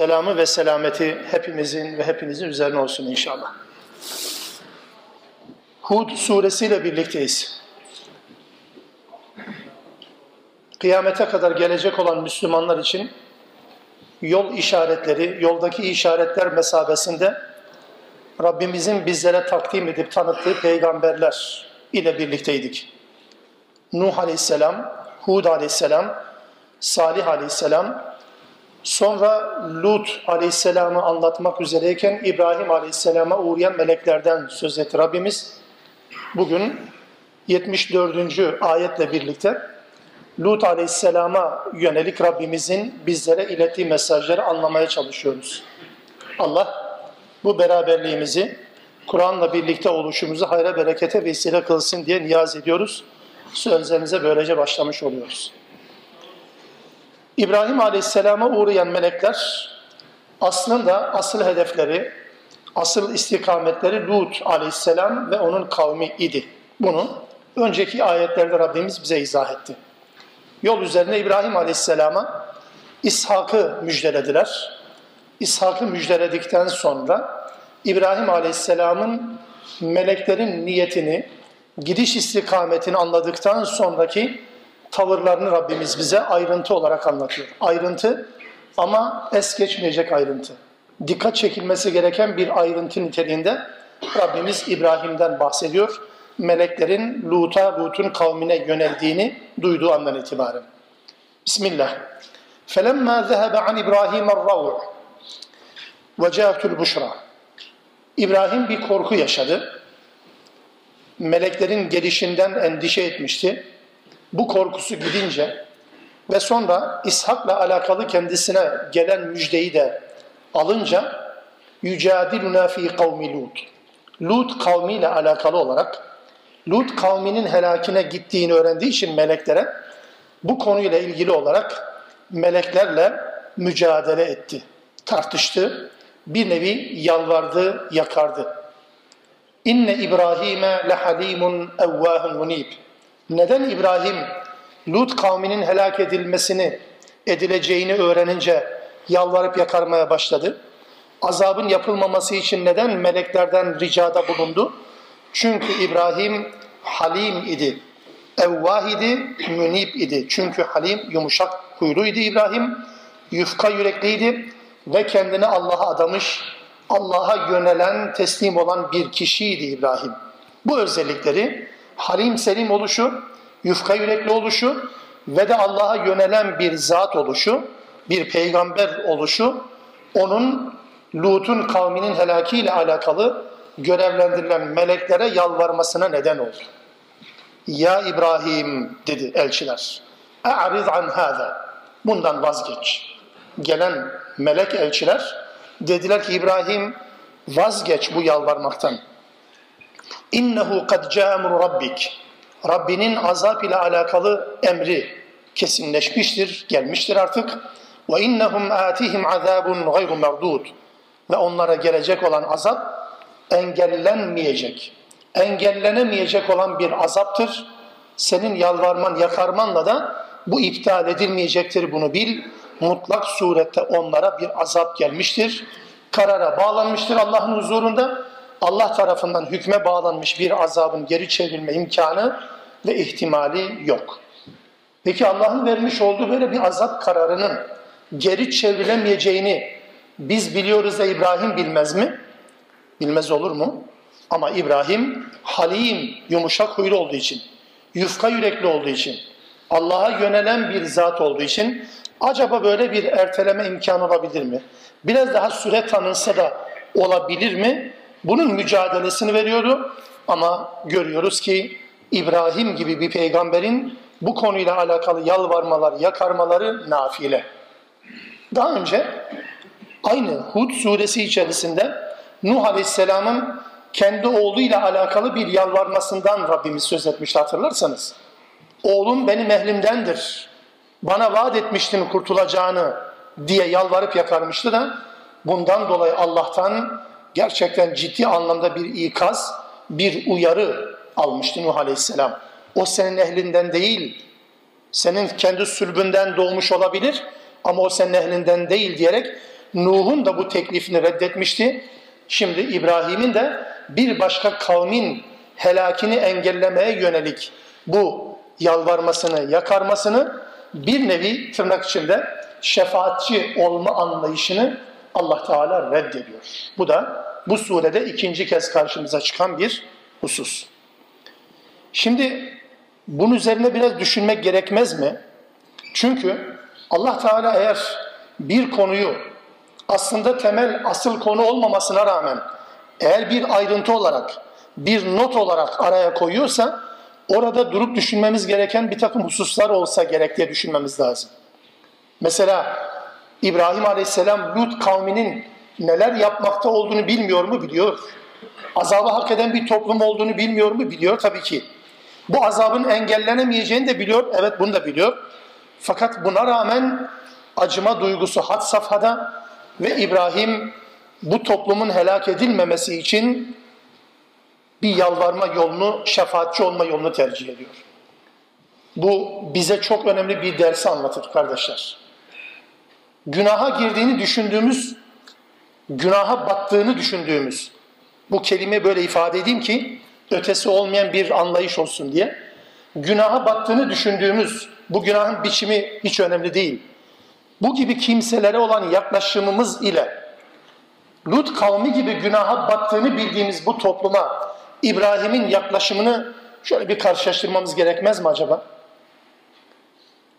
Selamı ve selameti hepimizin ve hepinizin üzerine olsun inşallah. Hud suresiyle birlikteyiz. Kıyamete kadar gelecek olan Müslümanlar için yol işaretleri, yoldaki işaretler mesabesinde Rabbimizin bizlere takdim edip tanıttığı peygamberler ile birlikteydik. Nuh aleyhisselam, Hud aleyhisselam, Salih aleyhisselam, Sonra Lut aleyhisselamı anlatmak üzereyken İbrahim aleyhisselama uğrayan meleklerden söz etti Rabbimiz. Bugün 74. ayetle birlikte Lut aleyhisselama yönelik Rabbimizin bizlere ilettiği mesajları anlamaya çalışıyoruz. Allah bu beraberliğimizi, Kur'an'la birlikte oluşumuzu hayra berekete vesile kılsın diye niyaz ediyoruz. Sözlerimize böylece başlamış oluyoruz. İbrahim Aleyhisselam'a uğrayan melekler aslında asıl hedefleri, asıl istikametleri Lut Aleyhisselam ve onun kavmi idi. Bunu önceki ayetlerde Rabbimiz bize izah etti. Yol üzerine İbrahim Aleyhisselam'a İshak'ı müjdelediler. İshak'ı müjdeledikten sonra İbrahim Aleyhisselam'ın meleklerin niyetini, gidiş istikametini anladıktan sonraki tavırlarını Rabbimiz bize ayrıntı olarak anlatıyor. Ayrıntı ama es geçmeyecek ayrıntı. Dikkat çekilmesi gereken bir ayrıntı niteliğinde Rabbimiz İbrahim'den bahsediyor. Meleklerin Lut'a, Lut'un kavmine yöneldiğini duyduğu andan itibaren. Bismillah. فَلَمَّا ذَهَبَ عَنْ إِبْرَاهِيمَ الرَّوْعُ وَجَاءَتُ الْبُشْرَى İbrahim bir korku yaşadı. Meleklerin gelişinden endişe etmişti bu korkusu gidince ve sonra İshak'la alakalı kendisine gelen müjdeyi de alınca yücadiluna fi kavmi Lut. Lut kavmiyle alakalı olarak Lut kavminin helakine gittiğini öğrendiği için meleklere bu konuyla ilgili olarak meleklerle mücadele etti. Tartıştı. Bir nevi yalvardı, yakardı. İnne İbrahim'e lehalimun evvahun munib. Neden İbrahim Lut kavminin helak edilmesini, edileceğini öğrenince yalvarıp yakarmaya başladı? Azabın yapılmaması için neden meleklerden ricada bulundu? Çünkü İbrahim halim idi. Evvah idi, münib idi. Çünkü halim yumuşak huyluydu İbrahim. Yufka yürekliydi ve kendini Allah'a adamış, Allah'a yönelen, teslim olan bir kişiydi İbrahim. Bu özellikleri halim selim oluşu, yufka yürekli oluşu ve de Allah'a yönelen bir zat oluşu, bir peygamber oluşu, onun Lut'un kavminin helakiyle alakalı görevlendirilen meleklere yalvarmasına neden oldu. Ya İbrahim dedi elçiler. E'rid an hâzâ. Bundan vazgeç. Gelen melek elçiler dediler ki İbrahim vazgeç bu yalvarmaktan. İnnehu kad ca'amru rabbik. Rabbinin azap ile alakalı emri kesinleşmiştir, gelmiştir artık. Ve innehum atihim azabun gayru merdud. Ve onlara gelecek olan azap engellenmeyecek. Engellenemeyecek olan bir azaptır. Senin yalvarman, yakarmanla da bu iptal edilmeyecektir bunu bil. Mutlak surette onlara bir azap gelmiştir. Karara bağlanmıştır Allah'ın huzurunda Allah tarafından hükme bağlanmış bir azabın geri çevrilme imkanı ve ihtimali yok. Peki Allah'ın vermiş olduğu böyle bir azap kararının geri çevrilemeyeceğini biz biliyoruz da İbrahim bilmez mi? Bilmez olur mu? Ama İbrahim halim, yumuşak huylu olduğu için, yufka yürekli olduğu için, Allah'a yönelen bir zat olduğu için acaba böyle bir erteleme imkanı olabilir mi? Biraz daha süre tanınsa da olabilir mi? Bunun mücadelesini veriyordu ama görüyoruz ki İbrahim gibi bir peygamberin bu konuyla alakalı yalvarmalar, yakarmaları nafile. Daha önce aynı Hud suresi içerisinde Nuh Aleyhisselam'ın kendi oğluyla alakalı bir yalvarmasından Rabbimiz söz etmişti hatırlarsanız. Oğlum benim ehlimdendir. Bana vaat etmiştin kurtulacağını diye yalvarıp yakarmıştı da bundan dolayı Allah'tan gerçekten ciddi anlamda bir ikaz, bir uyarı almıştı Nuh Aleyhisselam. O senin ehlinden değil, senin kendi sülbünden doğmuş olabilir ama o senin ehlinden değil diyerek Nuh'un da bu teklifini reddetmişti. Şimdi İbrahim'in de bir başka kavmin helakini engellemeye yönelik bu yalvarmasını, yakarmasını bir nevi tırnak içinde şefaatçi olma anlayışını Allah Teala reddediyor. Bu da bu surede ikinci kez karşımıza çıkan bir husus. Şimdi bunun üzerine biraz düşünmek gerekmez mi? Çünkü Allah Teala eğer bir konuyu aslında temel asıl konu olmamasına rağmen eğer bir ayrıntı olarak, bir not olarak araya koyuyorsa orada durup düşünmemiz gereken bir takım hususlar olsa gerek diye düşünmemiz lazım. Mesela İbrahim Aleyhisselam Lut kavminin neler yapmakta olduğunu bilmiyor mu? Biliyor. Azabı hak eden bir toplum olduğunu bilmiyor mu? Biliyor tabii ki. Bu azabın engellenemeyeceğini de biliyor. Evet bunu da biliyor. Fakat buna rağmen acıma duygusu had safhada ve İbrahim bu toplumun helak edilmemesi için bir yalvarma yolunu, şefaatçi olma yolunu tercih ediyor. Bu bize çok önemli bir dersi anlatır kardeşler. Günaha girdiğini düşündüğümüz, günaha battığını düşündüğümüz, bu kelime böyle ifade edeyim ki ötesi olmayan bir anlayış olsun diye. Günaha battığını düşündüğümüz, bu günahın biçimi hiç önemli değil. Bu gibi kimselere olan yaklaşımımız ile Lut kavmi gibi günaha battığını bildiğimiz bu topluma İbrahim'in yaklaşımını şöyle bir karşılaştırmamız gerekmez mi acaba?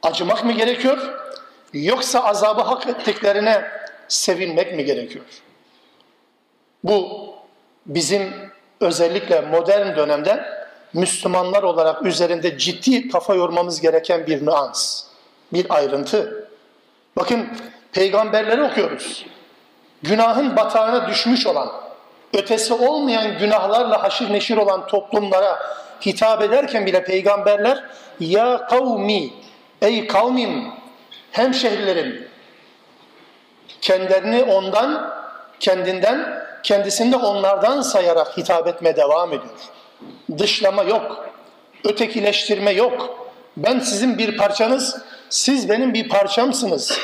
Acımak mı gerekiyor? Yoksa azabı hak ettiklerine sevinmek mi gerekiyor? Bu bizim özellikle modern dönemde Müslümanlar olarak üzerinde ciddi kafa yormamız gereken bir nüans, bir ayrıntı. Bakın peygamberleri okuyoruz. Günahın batağına düşmüş olan, ötesi olmayan günahlarla haşir neşir olan toplumlara hitap ederken bile peygamberler ya kavmi ey kavmim hemşehrilerim kendilerini ondan kendinden kendisini de onlardan sayarak hitap etmeye devam ediyor. Dışlama yok, ötekileştirme yok. Ben sizin bir parçanız, siz benim bir parçamsınız.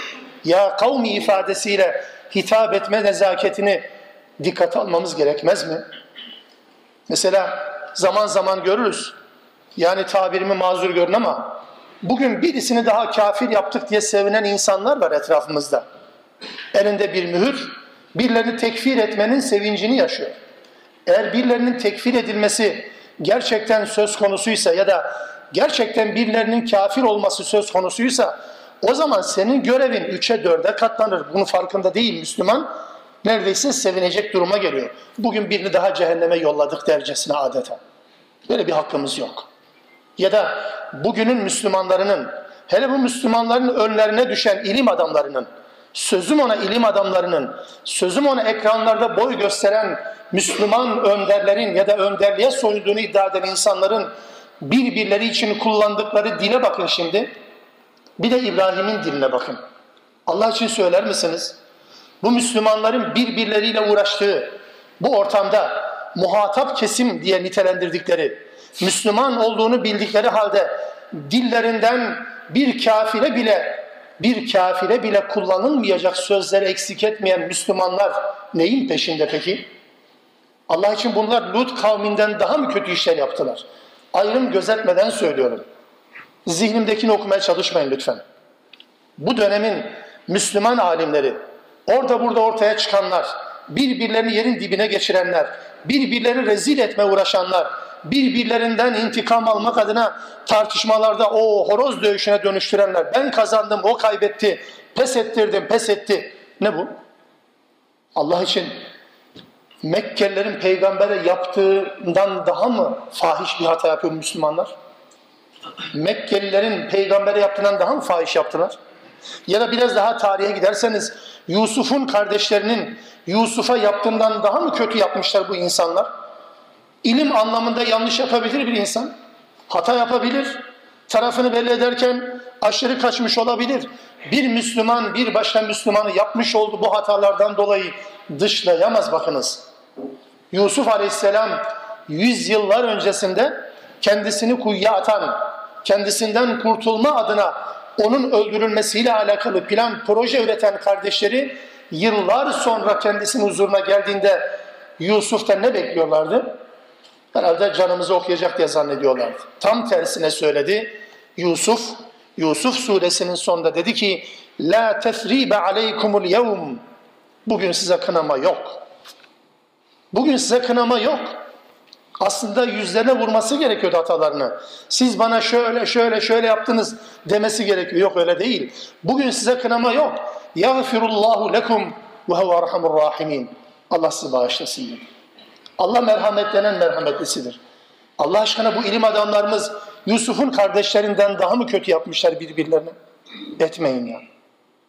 Ya kavmi ifadesiyle hitap etme nezaketini dikkate almamız gerekmez mi? Mesela zaman zaman görürüz. Yani tabirimi mazur görün ama bugün birisini daha kafir yaptık diye sevinen insanlar var etrafımızda. Elinde bir mühür, birilerini tekfir etmenin sevincini yaşıyor. Eğer birilerinin tekfir edilmesi gerçekten söz konusuysa ya da gerçekten birilerinin kafir olması söz konusuysa o zaman senin görevin üçe dörde katlanır. Bunun farkında değil Müslüman. Neredeyse sevinecek duruma geliyor. Bugün birini daha cehenneme yolladık dercesine adeta. Böyle bir hakkımız yok. Ya da bugünün Müslümanlarının, hele bu Müslümanların önlerine düşen ilim adamlarının, sözüm ona ilim adamlarının, sözüm ona ekranlarda boy gösteren Müslüman önderlerin ya da önderliğe soyunduğunu iddia eden insanların birbirleri için kullandıkları dile bakın şimdi. Bir de İbrahim'in diline bakın. Allah için söyler misiniz? Bu Müslümanların birbirleriyle uğraştığı bu ortamda muhatap kesim diye nitelendirdikleri, Müslüman olduğunu bildikleri halde dillerinden bir kafire bile bir kafire bile kullanılmayacak sözleri eksik etmeyen Müslümanlar neyin peşinde peki? Allah için bunlar Lut kavminden daha mı kötü işler yaptılar? Ayrım gözetmeden söylüyorum. Zihnimdekini okumaya çalışmayın lütfen. Bu dönemin Müslüman alimleri, orada burada ortaya çıkanlar, birbirlerini yerin dibine geçirenler, birbirlerini rezil etme uğraşanlar, birbirlerinden intikam almak adına tartışmalarda o horoz dövüşüne dönüştürenler, ben kazandım, o kaybetti, pes ettirdim, pes etti. Ne bu? Allah için Mekkelilerin peygambere yaptığından daha mı fahiş bir hata yapıyor Müslümanlar? Mekkelilerin peygambere yaptığından daha mı fahiş yaptılar? Ya da biraz daha tarihe giderseniz Yusuf'un kardeşlerinin Yusuf'a yaptığından daha mı kötü yapmışlar bu insanlar? İlim anlamında yanlış yapabilir bir insan. Hata yapabilir. Tarafını belli ederken aşırı kaçmış olabilir. Bir Müslüman bir başka Müslümanı yapmış olduğu bu hatalardan dolayı dışlayamaz bakınız. Yusuf Aleyhisselam yüz yıllar öncesinde kendisini kuyuya atan, kendisinden kurtulma adına onun öldürülmesiyle alakalı plan, proje üreten kardeşleri yıllar sonra kendisinin huzuruna geldiğinde Yusuf'tan ne bekliyorlardı? Herhalde canımızı okuyacak diye zannediyorlardı. Tam tersine söyledi. Yusuf, Yusuf suresinin sonunda dedi ki La tesribe aleykumul yevm Bugün size kınama yok. Bugün size kınama yok. Aslında yüzlerine vurması gerekiyordu hatalarını. Siz bana şöyle şöyle şöyle yaptınız demesi gerekiyor. Yok öyle değil. Bugün size kınama yok. Yağfirullahu lekum ve huve arhamur rahimin. Allah sizi bağışlasın dedi. Allah merhametlenen merhametlisidir. Allah aşkına bu ilim adamlarımız Yusuf'un kardeşlerinden daha mı kötü yapmışlar birbirlerine? Etmeyin ya.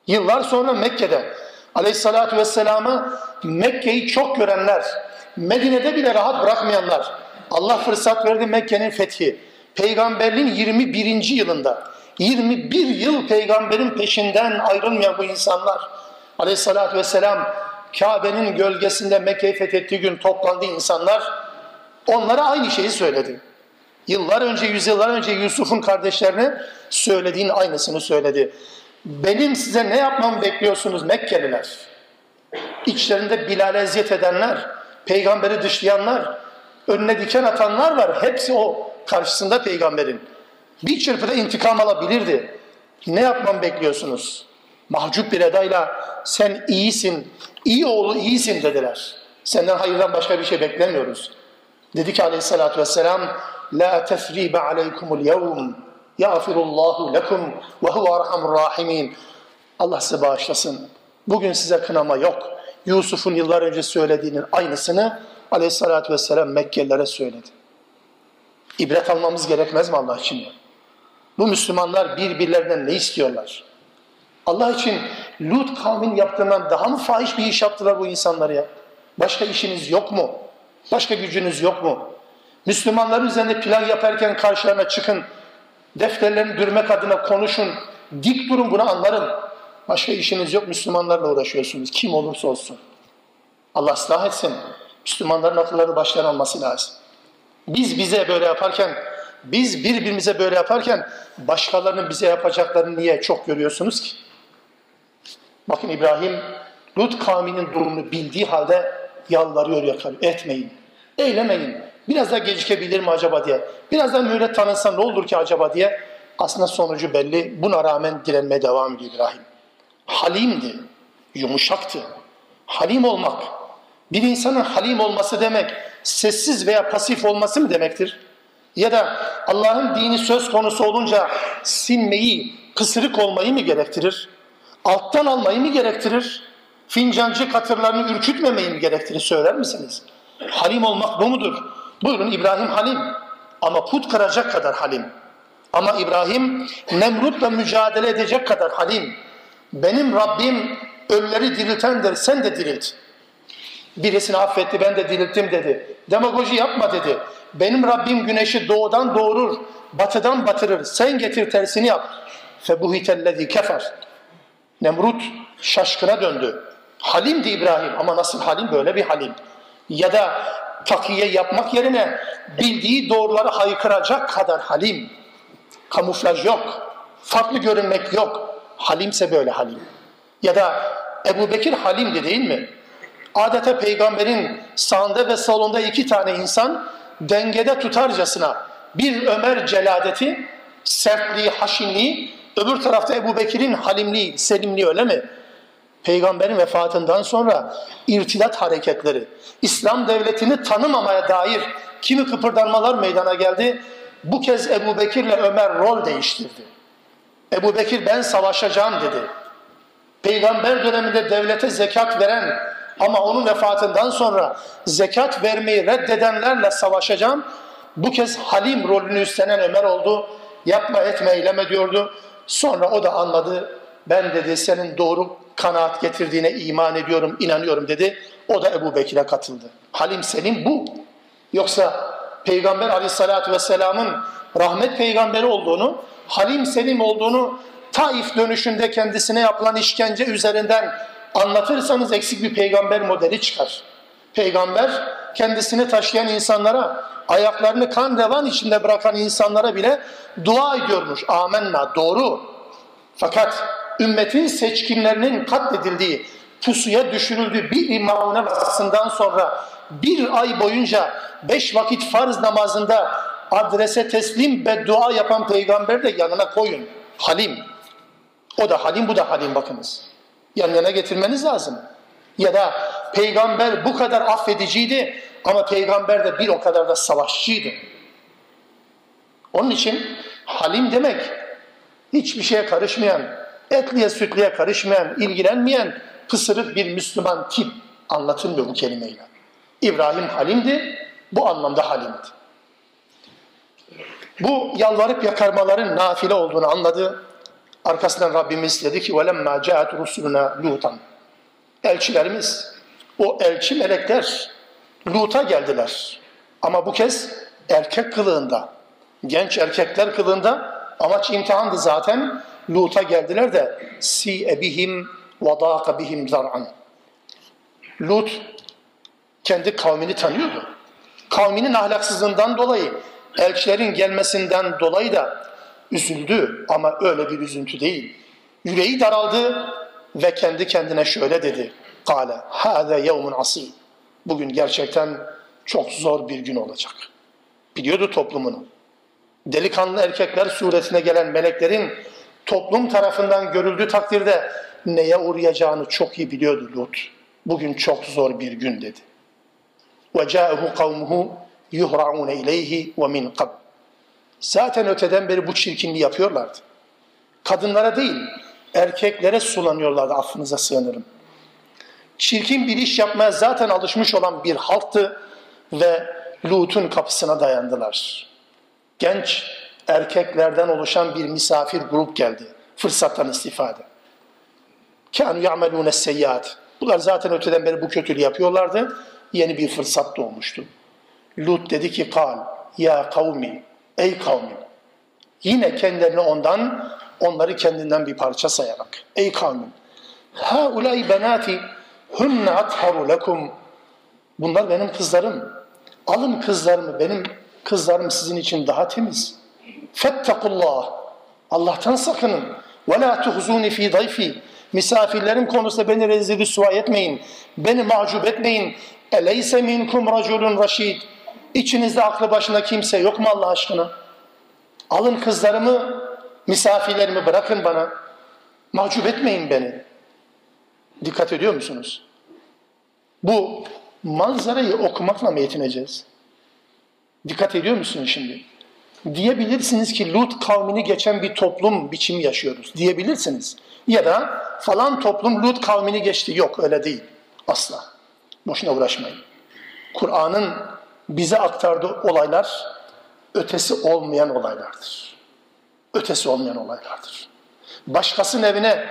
Yıllar sonra Mekke'de aleyhissalatü vesselama Mekke'yi çok görenler, Medine'de bile rahat bırakmayanlar, Allah fırsat verdi Mekke'nin fethi. Peygamberliğin 21. yılında, 21 yıl peygamberin peşinden ayrılmayan bu insanlar, aleyhissalatü vesselam Kabe'nin gölgesinde Mekke'yi fethettiği gün toplandı insanlar, onlara aynı şeyi söyledi. Yıllar önce, yüzyıllar önce Yusuf'un kardeşlerine söylediğin aynısını söyledi. Benim size ne yapmamı bekliyorsunuz Mekkeliler? İçlerinde Bilal'e eziyet edenler, peygamberi dışlayanlar, önüne diken atanlar var. Hepsi o karşısında peygamberin. Bir çırpıda intikam alabilirdi. Ne yapmam bekliyorsunuz? Mahcup bir edayla sen iyisin, iyi oğlu iyisin dediler. Senden hayırdan başka bir şey beklemiyoruz. Dedi ki aleyhissalatü vesselam La tefribe aleykumul yevm Yağfirullahu lekum ve huve arhamur rahimin. Allah size bağışlasın. Bugün size kınama yok. Yusuf'un yıllar önce söylediğinin aynısını aleyhissalatü vesselam Mekkelilere söyledi. İbret almamız gerekmez mi Allah için? Bu Müslümanlar birbirlerinden ne istiyorlar? Allah için Lut kavmin yaptığından daha mı fahiş bir iş yaptılar bu insanlar ya? Başka işiniz yok mu? Başka gücünüz yok mu? Müslümanların üzerinde plan yaparken karşılarına çıkın. Defterlerini dürmek adına konuşun. Dik durun bunu anlarım. Başka işiniz yok Müslümanlarla uğraşıyorsunuz. Kim olursa olsun. Allah ıslah etsin. Müslümanların akılları başlarına alması lazım. Biz bize böyle yaparken, biz birbirimize böyle yaparken başkalarının bize yapacaklarını niye çok görüyorsunuz ki? Bakın İbrahim Lut kavminin durumunu bildiği halde yalvarıyor yakarıyor. Etmeyin, eylemeyin. Biraz daha gecikebilir mi acaba diye. Biraz daha mühlet tanınsa ne olur ki acaba diye. Aslında sonucu belli. Buna rağmen direnmeye devam ediyor İbrahim. Halimdi, yumuşaktı. Halim olmak. Bir insanın halim olması demek sessiz veya pasif olması mı demektir? Ya da Allah'ın dini söz konusu olunca sinmeyi, kısırık olmayı mı gerektirir? Alttan almayı mı gerektirir? Fincancı katırlarını ürkütmemeyi mi gerektirir söyler misiniz? Halim olmak bu mudur? Buyurun İbrahim halim ama put kıracak kadar halim. Ama İbrahim Nemrut'la mücadele edecek kadar halim. Benim Rabbim ölüleri diriltendir sen de dirilt. Birisini affetti ben de dirilttim dedi. Demagoji yapma dedi. Benim Rabbim güneşi doğudan doğurur, batıdan batırır. Sen getir tersini yap. Febuhitellezi kefer. Nemrut şaşkına döndü. Halimdi İbrahim ama nasıl halim böyle bir halim. Ya da takiye yapmak yerine bildiği doğruları haykıracak kadar halim. Kamuflaj yok. Farklı görünmek yok. Halimse böyle halim. Ya da Ebu Bekir halimdi değil mi? Adeta peygamberin sağında ve salonda iki tane insan dengede tutarcasına bir Ömer celadeti, sertliği, haşinliği, öbür tarafta Ebu Bekir'in halimliği, selimliği öyle mi? Peygamberin vefatından sonra irtidat hareketleri, İslam devletini tanımamaya dair kimi kıpırdanmalar meydana geldi. Bu kez Ebu Bekir ile Ömer rol değiştirdi. Ebu Bekir ben savaşacağım dedi. Peygamber döneminde devlete zekat veren ama onun vefatından sonra zekat vermeyi reddedenlerle savaşacağım. Bu kez Halim rolünü üstlenen Ömer oldu. Yapma etme eyleme diyordu. Sonra o da anladı. Ben dedi senin doğru kanaat getirdiğine iman ediyorum, inanıyorum dedi. O da Ebu Bekir'e katıldı. Halim Selim bu. Yoksa Peygamber aleyhissalatü vesselamın rahmet peygamberi olduğunu, Halim Selim olduğunu Taif dönüşünde kendisine yapılan işkence üzerinden anlatırsanız eksik bir peygamber modeli çıkar. Peygamber kendisini taşıyan insanlara, ayaklarını kan revan içinde bırakan insanlara bile dua ediyormuş. Amenna doğru. Fakat ümmetin seçkinlerinin katledildiği pusuya düşürüldü bir imamın arasından sonra bir ay boyunca beş vakit farz namazında adrese teslim ve dua yapan peygamber de yanına koyun. Halim. O da halim, bu da halim bakınız. Yan yana getirmeniz lazım. Ya da peygamber bu kadar affediciydi ama peygamber de bir o kadar da savaşçıydı. Onun için halim demek hiçbir şeye karışmayan, etliye sütliye karışmayan, ilgilenmeyen pısırık bir Müslüman tip anlatılmıyor bu kelimeyle. İbrahim halimdi, bu anlamda halimdi. Bu yalvarıp yakarmaların nafile olduğunu anladı. Arkasından Rabbimiz dedi ki وَلَمَّا جَاءَتْ رُسُلُنَا لُوتًا Elçilerimiz, o elçi melekler Lut'a geldiler. Ama bu kez erkek kılığında, genç erkekler kılığında amaç imtihandı zaten. Lut'a geldiler de si ebihim vadaka bihim zar'an. Lut kendi kavmini tanıyordu. Kavminin ahlaksızlığından dolayı, elçilerin gelmesinden dolayı da üzüldü ama öyle bir üzüntü değil. Yüreği daraldı ve kendi kendine şöyle dedi. Kale, hâze yevmun asî. Bugün gerçekten çok zor bir gün olacak. Biliyordu toplumunu. Delikanlı erkekler suretine gelen meleklerin toplum tarafından görüldüğü takdirde neye uğrayacağını çok iyi biliyordu Lut. Bugün çok zor bir gün dedi. وَجَاءَهُ قَوْمُهُ يُهْرَعُونَ اِلَيْهِ وَمِنْ قَبْلِ Zaten öteden beri bu çirkinliği yapıyorlardı. Kadınlara değil, erkeklere sulanıyorlardı affınıza sığınırım. Çirkin bir iş yapmaya zaten alışmış olan bir halktı ve Lut'un kapısına dayandılar. Genç erkeklerden oluşan bir misafir grup geldi. Fırsattan istifade. Kânu ya'melûne seyyiat. Bunlar zaten öteden beri bu kötülüğü yapıyorlardı. Yeni bir fırsat doğmuştu. Lut dedi ki kal ya kavmi ey kavmim. Yine kendilerini ondan onları kendinden bir parça sayarak. Ey kavmim. Ha ulay benati hunne atharu lekum. Bunlar benim kızlarım. Alın kızlarımı benim kızlarım sizin için daha temiz. Fettakullah. Allah'tan sakının. Ve la tuhzuni fi dayfi. Misafirlerim konusunda beni rezil rüsva etmeyin. Beni mahcup etmeyin. Eleyse minkum raculun raşid. İçinizde aklı başında kimse yok mu Allah aşkına? Alın kızlarımı, misafirlerimi bırakın bana. Mahcup etmeyin beni. Dikkat ediyor musunuz? Bu manzarayı okumakla mı yetineceğiz? Dikkat ediyor musunuz şimdi? Diyebilirsiniz ki Lut kavmini geçen bir toplum biçimi yaşıyoruz. Diyebilirsiniz. Ya da falan toplum Lut kavmini geçti. Yok öyle değil. Asla. Boşuna uğraşmayın. Kur'an'ın bize aktardığı olaylar ötesi olmayan olaylardır. Ötesi olmayan olaylardır. Başkasının evine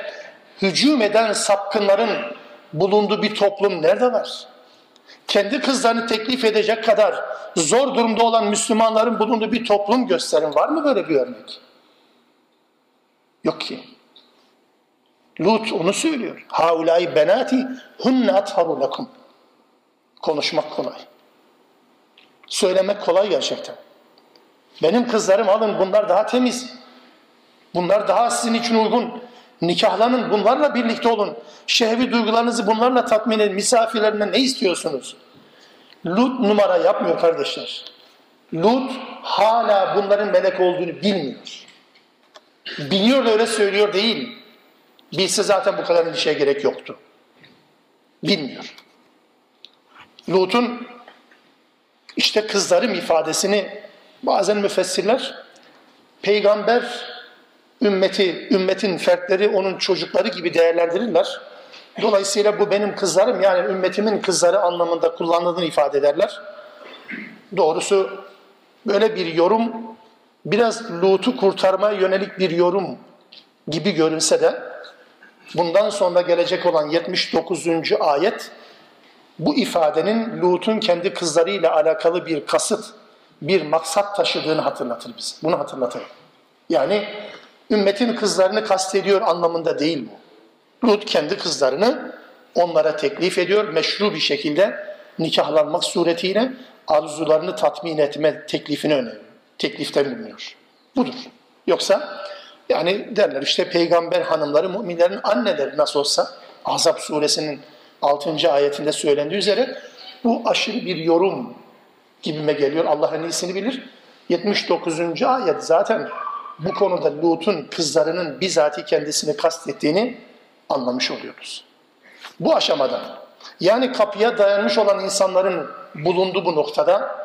hücum eden sapkınların bulunduğu bir toplum nerede var? Kendi kızlarını teklif edecek kadar zor durumda olan Müslümanların bulunduğu bir toplum gösterin. Var mı böyle bir örnek? Yok ki. Lut onu söylüyor. Haulâi benati hunne atharu lekum. Konuşmak kolay. Söylemek kolay gerçekten. Benim kızlarım alın bunlar daha temiz. Bunlar daha sizin için uygun. Nikahlanın bunlarla birlikte olun. Şehvi duygularınızı bunlarla tatmin edin. Misafirlerine ne istiyorsunuz? Lut numara yapmıyor kardeşler. Lut hala bunların melek olduğunu bilmiyor. Biliyor da öyle söylüyor değil. Bilse zaten bu kadar endişeye gerek yoktu. Bilmiyor. Lut'un işte kızlarım ifadesini bazen müfessirler peygamber ümmeti, ümmetin fertleri onun çocukları gibi değerlendirirler. Dolayısıyla bu benim kızlarım yani ümmetimin kızları anlamında kullanıldığını ifade ederler. Doğrusu böyle bir yorum biraz Lut'u kurtarmaya yönelik bir yorum gibi görünse de bundan sonra gelecek olan 79. ayet bu ifadenin Lut'un kendi kızlarıyla alakalı bir kasıt, bir maksat taşıdığını hatırlatır bize. Bunu hatırlatır. Yani ümmetin kızlarını kastediyor anlamında değil bu. Lut kendi kızlarını onlara teklif ediyor. Meşru bir şekilde nikahlanmak suretiyle arzularını tatmin etme teklifini öneriyor. Teklifte bulunuyor. Budur. Yoksa yani derler işte peygamber hanımları müminlerin anneleri nasıl olsa Ahzab suresinin 6. ayetinde söylendiği üzere bu aşırı bir yorum gibime geliyor. Allah en iyisini bilir. 79. ayet zaten bu konuda Lut'un kızlarının bizatihi kendisini kastettiğini anlamış oluyoruz. Bu aşamada yani kapıya dayanmış olan insanların bulunduğu bu noktada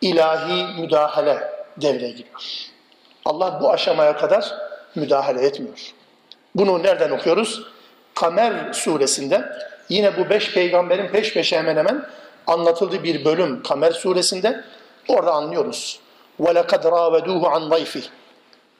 ilahi müdahale devreye giriyor. Allah bu aşamaya kadar müdahale etmiyor. Bunu nereden okuyoruz? Kamer suresinde yine bu beş peygamberin peş peşe hemen hemen anlatıldığı bir bölüm Kamer suresinde orada anlıyoruz. وَلَقَدْ رَاوَدُوهُ عَنْ ضَيْفِهِ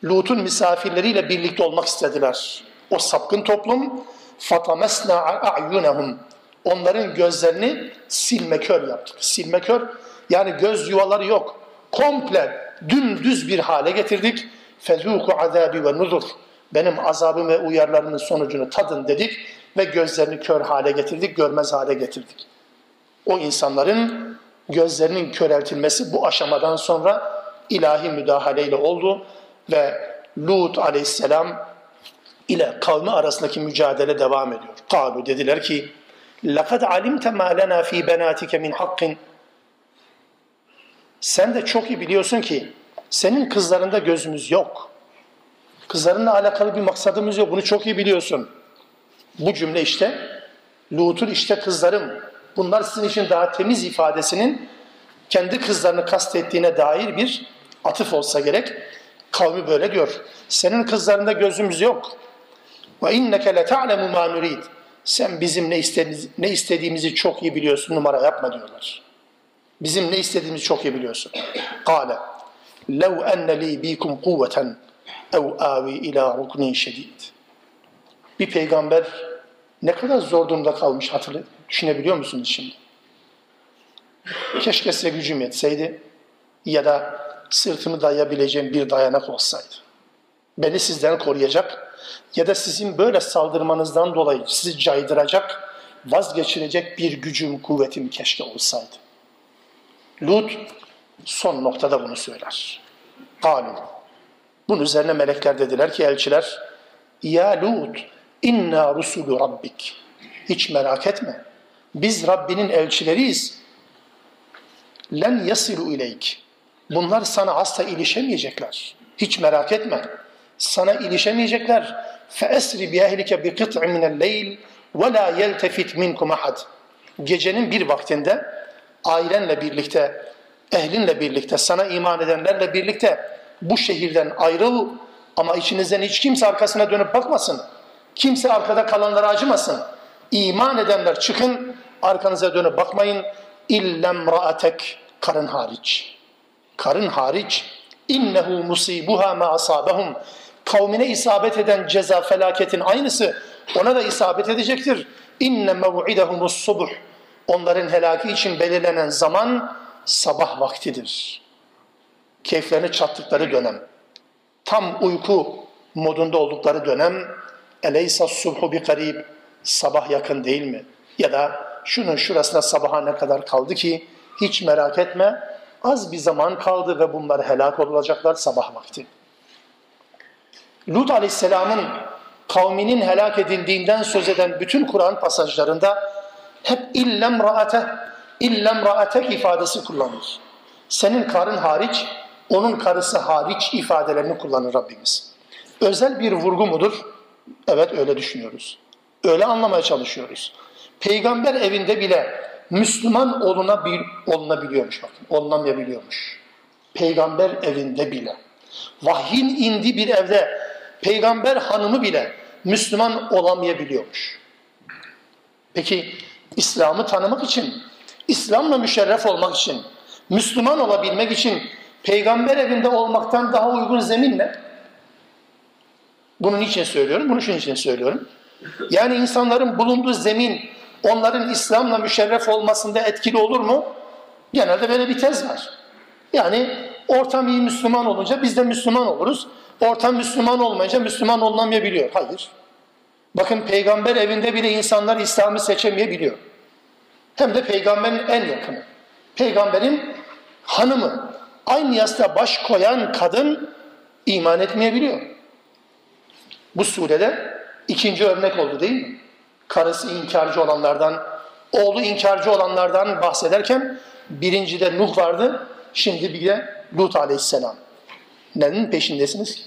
Lut'un misafirleriyle birlikte olmak istediler. O sapkın toplum fatamesna a'yunahum onların gözlerini silme kör yaptık. Silme kör yani göz yuvaları yok. Komple dümdüz bir hale getirdik. Fezuku azabi ve nuzur. Benim azabım ve uyarlarımın sonucunu tadın dedik ve gözlerini kör hale getirdik, görmez hale getirdik. O insanların gözlerinin köreltilmesi bu aşamadan sonra ilahi müdahaleyle oldu ve Lut aleyhisselam ile kavmi arasındaki mücadele devam ediyor. Kalu dediler ki لَقَدْ عَلِمْتَ مَا لَنَا ف۪ي بَنَاتِكَ مِنْ حَقٍّ Sen de çok iyi biliyorsun ki senin kızlarında gözümüz yok. Kızlarınla alakalı bir maksadımız yok. Bunu çok iyi biliyorsun. Bu cümle işte Lut'un işte kızlarım. Bunlar sizin için daha temiz ifadesinin kendi kızlarını kastettiğine dair bir atıf olsa gerek. Kavmi böyle diyor. Senin kızlarında gözümüz yok. Ve inneke le ta'lemu ma nurid. Sen bizim ne istediğimizi, ne istediğimizi çok iyi biliyorsun. Numara yapma diyorlar. Bizim ne istediğimizi çok iyi biliyorsun. Kale lev enne li bikum kuvveten ev avi ila ruknin şedid. Bir peygamber ne kadar zor durumda kalmış hatırlı. Düşünebiliyor musunuz şimdi? Keşke size gücüm yetseydi ya da sırtımı dayayabileceğim bir dayanak olsaydı. Beni sizden koruyacak ya da sizin böyle saldırmanızdan dolayı sizi caydıracak, vazgeçirecek bir gücüm, kuvvetim keşke olsaydı. Lut son noktada bunu söyler. Kalu. Bunun üzerine melekler dediler ki elçiler, Ya Lut, inna rusulü rabbik. Hiç merak etme. Biz Rabbinin elçileriyiz. Len yasilu ileyk. Bunlar sana asla ilişemeyecekler. Hiç merak etme. Sana ilişemeyecekler. فَاَسْرِ بِيَهْلِكَ بِقِطْعٍ مِنَ اللَّيْلِ وَلَا يَلْتَفِتْ مِنْكُمْ اَحَدٍ Gecenin bir vaktinde ailenle birlikte, ehlinle birlikte, sana iman edenlerle birlikte bu şehirden ayrıl ama içinizden hiç kimse arkasına dönüp bakmasın. Kimse arkada kalanlara acımasın. İman edenler çıkın, arkanıza dönüp bakmayın. İllem ra'atek, karın hariç. Karın hariç. İnnehu musibuha ma asabahum. Kavmine isabet eden ceza felaketin aynısı ona da isabet edecektir. İnne mev'idehumus subuh. Onların helaki için belirlenen zaman sabah vaktidir. Keyiflerini çattıkları dönem. Tam uyku modunda oldukları dönem. Eleysa subhu bi karib. Sabah yakın değil mi? Ya da şunun şurasına sabaha ne kadar kaldı ki hiç merak etme az bir zaman kaldı ve bunlar helak olacaklar sabah vakti. Lut aleyhisselamın kavminin helak edildiğinden söz eden bütün Kur'an pasajlarında hep illem raate, illem raatek ifadesi kullanılır. Senin karın hariç, onun karısı hariç ifadelerini kullanır Rabbimiz. Özel bir vurgu mudur? Evet öyle düşünüyoruz. Öyle anlamaya çalışıyoruz. Peygamber evinde bile Müslüman olunabil, olunabiliyormuş bakın. Olunamayabiliyormuş. Peygamber evinde bile. Vahyin indi bir evde peygamber hanımı bile Müslüman olamayabiliyormuş. Peki İslam'ı tanımak için, İslam'la müşerref olmak için, Müslüman olabilmek için peygamber evinde olmaktan daha uygun zemin ne? Bunun için söylüyorum, bunu şunun için söylüyorum. Yani insanların bulunduğu zemin onların İslam'la müşerref olmasında etkili olur mu? Genelde böyle bir tez var. Yani ortam iyi Müslüman olunca biz de Müslüman oluruz. Ortam Müslüman olmayınca Müslüman olunamayabiliyor. Hayır. Bakın peygamber evinde bile insanlar İslam'ı seçemeyebiliyor. Hem de peygamberin en yakını. Peygamberin hanımı. Aynı yastığa baş koyan kadın iman etmeyebiliyor. Bu surede ikinci örnek oldu değil mi? Karısı inkarcı olanlardan, oğlu inkarcı olanlardan bahsederken birincide Nuh vardı, şimdi bir de Lut aleyhisselam. Neyin peşindesiniz ki?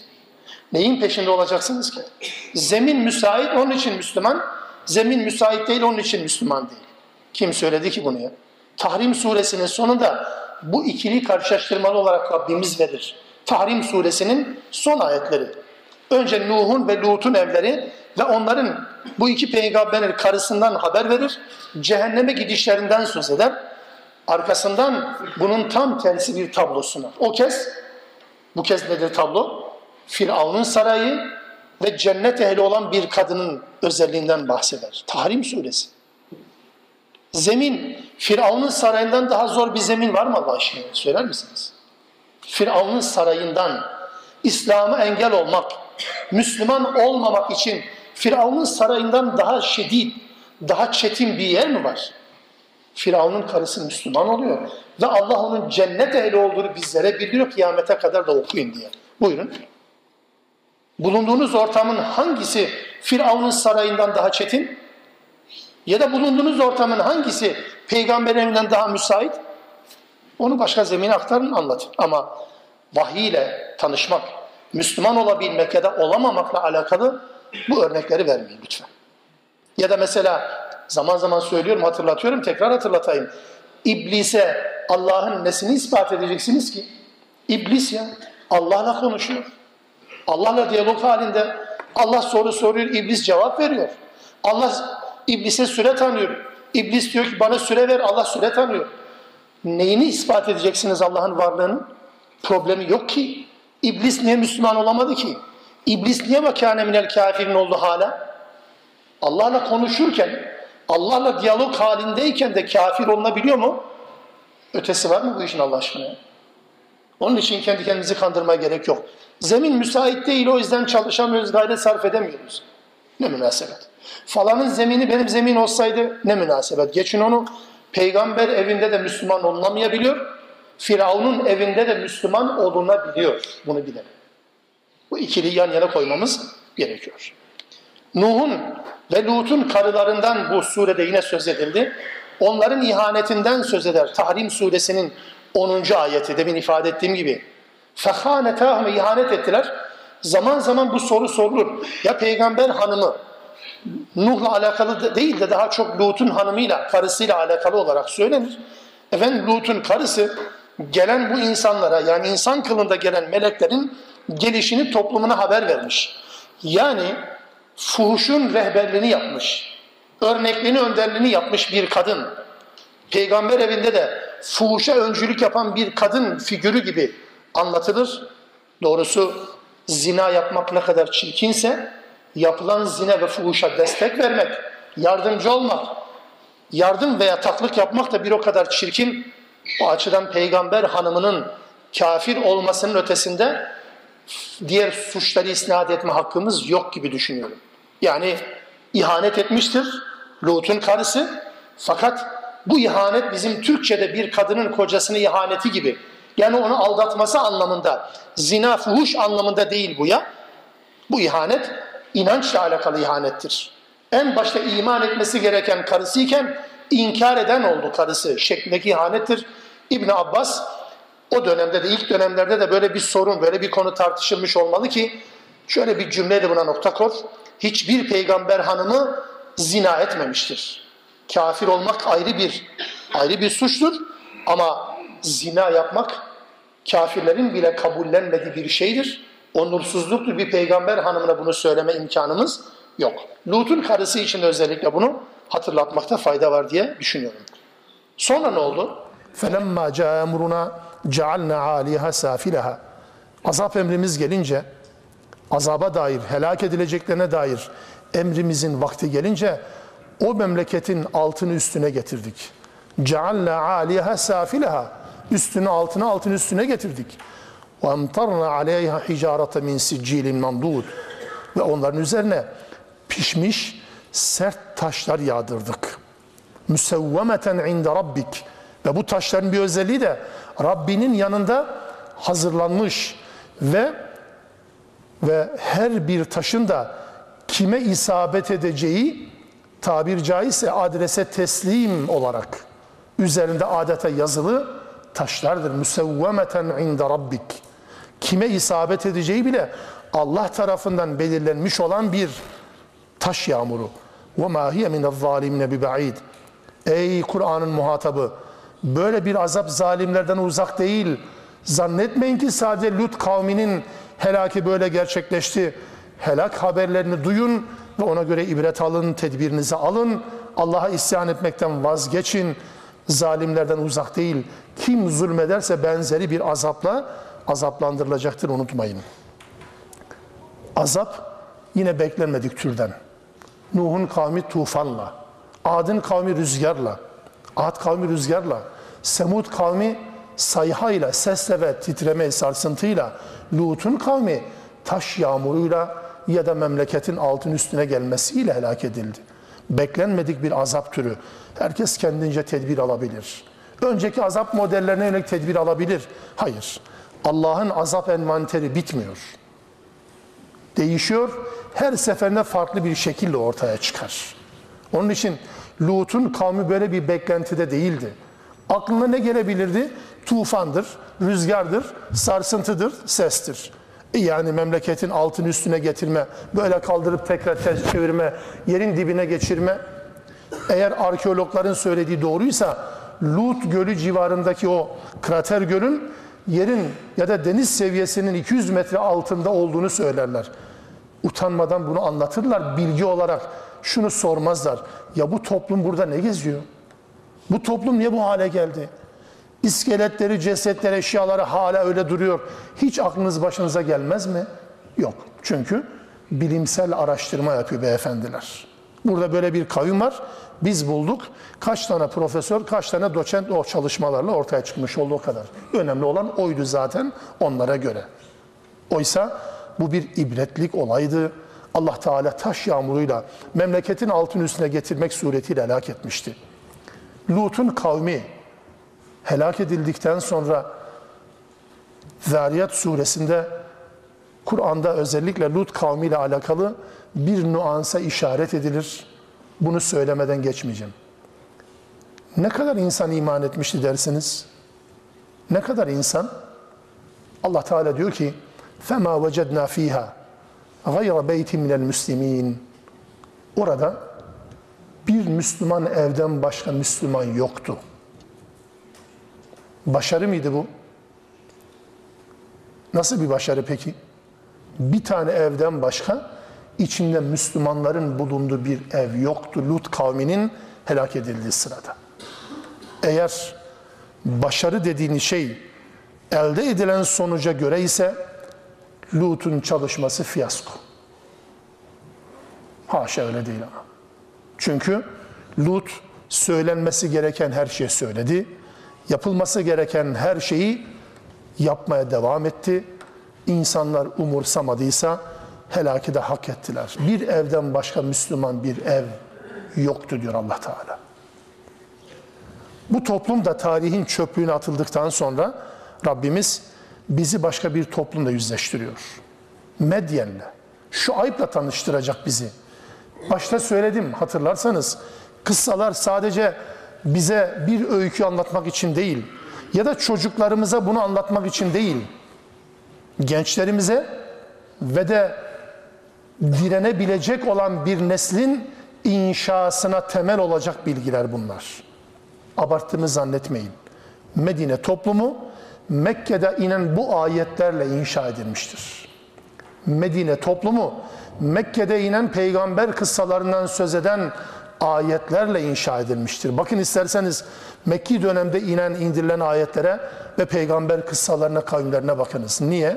Neyin peşinde olacaksınız ki? Zemin müsait onun için Müslüman, zemin müsait değil onun için Müslüman değil. Kim söyledi ki bunu ya? Tahrim suresinin sonunda bu ikili karşılaştırmalı olarak Rabbimiz verir. Tahrim suresinin son ayetleri. Önce Nuh'un ve Lut'un evleri ve onların bu iki peygamberin karısından haber verir. Cehenneme gidişlerinden söz eder. Arkasından bunun tam tersi bir tablo sunar. O kez, bu kez nedir tablo? Firavun'un sarayı ve cennet ehli olan bir kadının özelliğinden bahseder. Tahrim suresi. Zemin, Firavun'un sarayından daha zor bir zemin var mı Allah aşkına? Söyler misiniz? Firavun'un sarayından İslam'a engel olmak, Müslüman olmamak için Firavun'un sarayından daha şiddet, daha çetin bir yer mi var? Firavun'un karısı Müslüman oluyor. Ve Allah onun cennet ehli olduğunu bizlere bildiriyor kıyamete kadar da okuyun diye. Buyurun. Bulunduğunuz ortamın hangisi Firavun'un sarayından daha çetin? Ya da bulunduğunuz ortamın hangisi peygamber evinden daha müsait? Onu başka zemine aktarın anlatın. Ama vahiy ile tanışmak, Müslüman olabilmek ya da olamamakla alakalı bu örnekleri vermeyin lütfen. Ya da mesela zaman zaman söylüyorum, hatırlatıyorum, tekrar hatırlatayım. İblise Allah'ın nesini ispat edeceksiniz ki? İblis ya, Allah'la konuşuyor. Allah'la diyalog halinde. Allah soru soruyor, iblis cevap veriyor. Allah iblise süre tanıyor. İblis diyor ki bana süre ver, Allah süre tanıyor. Neyini ispat edeceksiniz Allah'ın varlığının? Problemi yok ki. İblis niye Müslüman olamadı ki? İblis niye mekâne minel kafirin oldu hala? Allah'la konuşurken, Allah'la diyalog halindeyken de kafir olunabiliyor mu? Ötesi var mı bu işin Allah aşkına? Onun için kendi kendimizi kandırmaya gerek yok. Zemin müsait değil o yüzden çalışamıyoruz, gayret sarf edemiyoruz. Ne münasebet. Falanın zemini benim zemin olsaydı ne münasebet. Geçin onu peygamber evinde de Müslüman olunamayabiliyor. Firavun'un evinde de Müslüman olunabiliyor. Bunu bilelim. Bu ikili yan yana koymamız gerekiyor. Nuh'un ve Lut'un karılarından bu surede yine söz edildi. Onların ihanetinden söz eder. Tahrim suresinin 10. ayeti demin ifade ettiğim gibi. Fehanetahme ihanet ettiler. Zaman zaman bu soru sorulur. Ya peygamber hanımı Nuh'la alakalı değil de daha çok Lut'un hanımıyla, karısıyla alakalı olarak söylenir. Efendim Lut'un karısı gelen bu insanlara yani insan kılında gelen meleklerin gelişini toplumuna haber vermiş. Yani fuhuşun rehberliğini yapmış. Örnekliğini, önderliğini yapmış bir kadın. Peygamber evinde de fuhuşa öncülük yapan bir kadın figürü gibi anlatılır. Doğrusu zina yapmak ne kadar çirkinse yapılan zina ve fuhuşa destek vermek, yardımcı olmak, yardım veya taklık yapmak da bir o kadar çirkin. O açıdan peygamber hanımının kafir olmasının ötesinde diğer suçları isnat etme hakkımız yok gibi düşünüyorum. Yani ihanet etmiştir Lut'un karısı fakat bu ihanet bizim Türkçe'de bir kadının kocasını ihaneti gibi yani onu aldatması anlamında zina fuhuş anlamında değil bu ya. Bu ihanet inançla alakalı ihanettir. En başta iman etmesi gereken karısıyken inkar eden oldu karısı şeklindeki ihanettir. İbn Abbas o dönemde de ilk dönemlerde de böyle bir sorun, böyle bir konu tartışılmış olmalı ki şöyle bir cümleyle buna nokta kor. Hiçbir peygamber hanımı zina etmemiştir. Kafir olmak ayrı bir ayrı bir suçtur ama zina yapmak kafirlerin bile kabullenmediği bir şeydir. Onursuzluktur bir peygamber hanımına bunu söyleme imkanımız yok. Lut'un karısı için özellikle bunu hatırlatmakta fayda var diye düşünüyorum. Sonra ne oldu? فَلَمَّا جَاءَ cealna aliha safilaha. Azap emrimiz gelince azaba dair, helak edileceklerine dair emrimizin vakti gelince o memleketin altını üstüne getirdik. Cealna aliha safilaha. Üstünü altına, altını üstüne getirdik. Ve emtarna aleyha hicarete min siccilin mandud. Ve onların üzerine pişmiş sert taşlar yağdırdık. Müsevvemeten inde rabbik. Ve bu taşların bir özelliği de Rabbinin yanında hazırlanmış ve ve her bir taşın da kime isabet edeceği tabir caizse adrese teslim olarak üzerinde adeta yazılı taşlardır. Müsevvemeten inde rabbik. Kime isabet edeceği bile Allah tarafından belirlenmiş olan bir taş yağmuru. وَمَا هِيَ مِنَ الظَّالِمِينَ بِبَعِيدٍ Ey Kur'an'ın muhatabı! Böyle bir azap zalimlerden uzak değil. Zannetmeyin ki sadece Lut kavminin helaki böyle gerçekleşti. Helak haberlerini duyun ve ona göre ibret alın, tedbirinizi alın. Allah'a isyan etmekten vazgeçin. Zalimlerden uzak değil. Kim zulmederse benzeri bir azapla azaplandırılacaktır unutmayın. Azap yine beklenmedik türden. Nuh'un kavmi tufanla, Ad'ın kavmi rüzgarla, Ad kavmi rüzgarla, Semud kavmi sayhayla, sesle ve titreme sarsıntıyla, Lut'un kavmi taş yağmuruyla ya da memleketin altın üstüne gelmesiyle helak edildi. Beklenmedik bir azap türü. Herkes kendince tedbir alabilir. Önceki azap modellerine yönelik tedbir alabilir. Hayır. Allah'ın azap envanteri bitmiyor. Değişiyor. Her seferinde farklı bir şekilde ortaya çıkar. Onun için Lut'un kavmi böyle bir beklentide değildi. Aklına ne gelebilirdi? Tufandır, rüzgardır, sarsıntıdır, sestir. E yani memleketin altın üstüne getirme, böyle kaldırıp tekrar ters çevirme, yerin dibine geçirme. Eğer arkeologların söylediği doğruysa Lut Gölü civarındaki o krater gölün yerin ya da deniz seviyesinin 200 metre altında olduğunu söylerler. Utanmadan bunu anlatırlar bilgi olarak. Şunu sormazlar. Ya bu toplum burada ne geziyor? Bu toplum niye bu hale geldi? İskeletleri, cesetler, eşyaları hala öyle duruyor. Hiç aklınız başınıza gelmez mi? Yok. Çünkü bilimsel araştırma yapıyor beyefendiler. Burada böyle bir kavim var. Biz bulduk. Kaç tane profesör, kaç tane doçent o çalışmalarla ortaya çıkmış oldu o kadar. Önemli olan oydu zaten onlara göre. Oysa bu bir ibretlik olaydı. Allah Teala taş yağmuruyla memleketin altın üstüne getirmek suretiyle helak etmişti. Lut'un kavmi helak edildikten sonra Zariyat suresinde Kur'an'da özellikle Lut kavmiyle alakalı bir nuansa işaret edilir. Bunu söylemeden geçmeyeceğim. Ne kadar insan iman etmişti dersiniz? Ne kadar insan? Allah Teala diyor ki: "Fema vecedna fiha gayra beytin minel muslimin." Orada bir Müslüman evden başka Müslüman yoktu. Başarı mıydı bu? Nasıl bir başarı peki? Bir tane evden başka içinde Müslümanların bulunduğu bir ev yoktu Lut kavminin helak edildiği sırada. Eğer başarı dediğiniz şey elde edilen sonuca göre ise Lut'un çalışması fiyasko. Haşa öyle değil ama. Çünkü Lut söylenmesi gereken her şeyi söyledi. Yapılması gereken her şeyi yapmaya devam etti. İnsanlar umursamadıysa helaki de hak ettiler. Bir evden başka Müslüman bir ev yoktu diyor Allah Teala. Bu toplum da tarihin çöplüğüne atıldıktan sonra Rabbimiz bizi başka bir toplumla yüzleştiriyor. Medyenle, şu ayıpla tanıştıracak bizi. Başta söyledim hatırlarsanız kıssalar sadece bize bir öykü anlatmak için değil ya da çocuklarımıza bunu anlatmak için değil. Gençlerimize ve de direnebilecek olan bir neslin inşasına temel olacak bilgiler bunlar. Abarttığımı zannetmeyin. Medine toplumu Mekke'de inen bu ayetlerle inşa edilmiştir. Medine toplumu Mekke'de inen peygamber kıssalarından söz eden ayetlerle inşa edilmiştir. Bakın isterseniz Mekki dönemde inen indirilen ayetlere ve peygamber kıssalarına kavimlerine bakınız. Niye?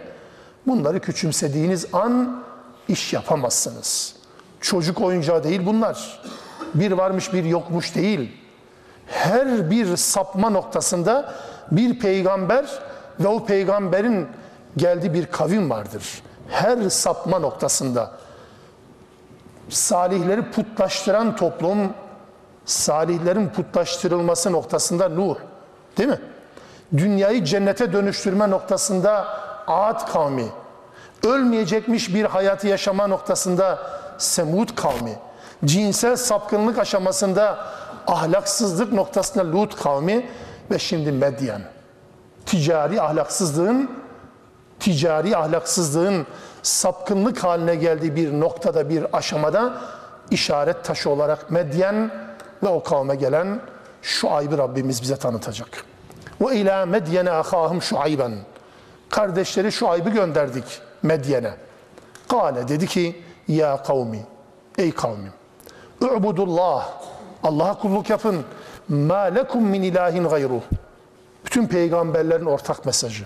Bunları küçümsediğiniz an iş yapamazsınız. Çocuk oyuncağı değil bunlar. Bir varmış bir yokmuş değil. Her bir sapma noktasında bir peygamber ve o peygamberin geldiği bir kavim vardır. Her sapma noktasında salihleri putlaştıran toplum, salihlerin putlaştırılması noktasında Nuh, değil mi? Dünyayı cennete dönüştürme noktasında Ad kavmi, ölmeyecekmiş bir hayatı yaşama noktasında Semud kavmi, cinsel sapkınlık aşamasında ahlaksızlık noktasında Lut kavmi ve şimdi Medyen. Ticari ahlaksızlığın ticari ahlaksızlığın sapkınlık haline geldiği bir noktada bir aşamada işaret taşı olarak Medyen ve o kavme gelen şu aybı Rabbimiz bize tanıtacak. Ve ila Medyene ahahım şuayben. Kardeşleri şu aybı gönderdik Medyen'e. Kale dedi ki ya kavmi ey kavmim U'budullah Allah'a kulluk yapın ma lekum min ilahin gayru. Bütün peygamberlerin ortak mesajı.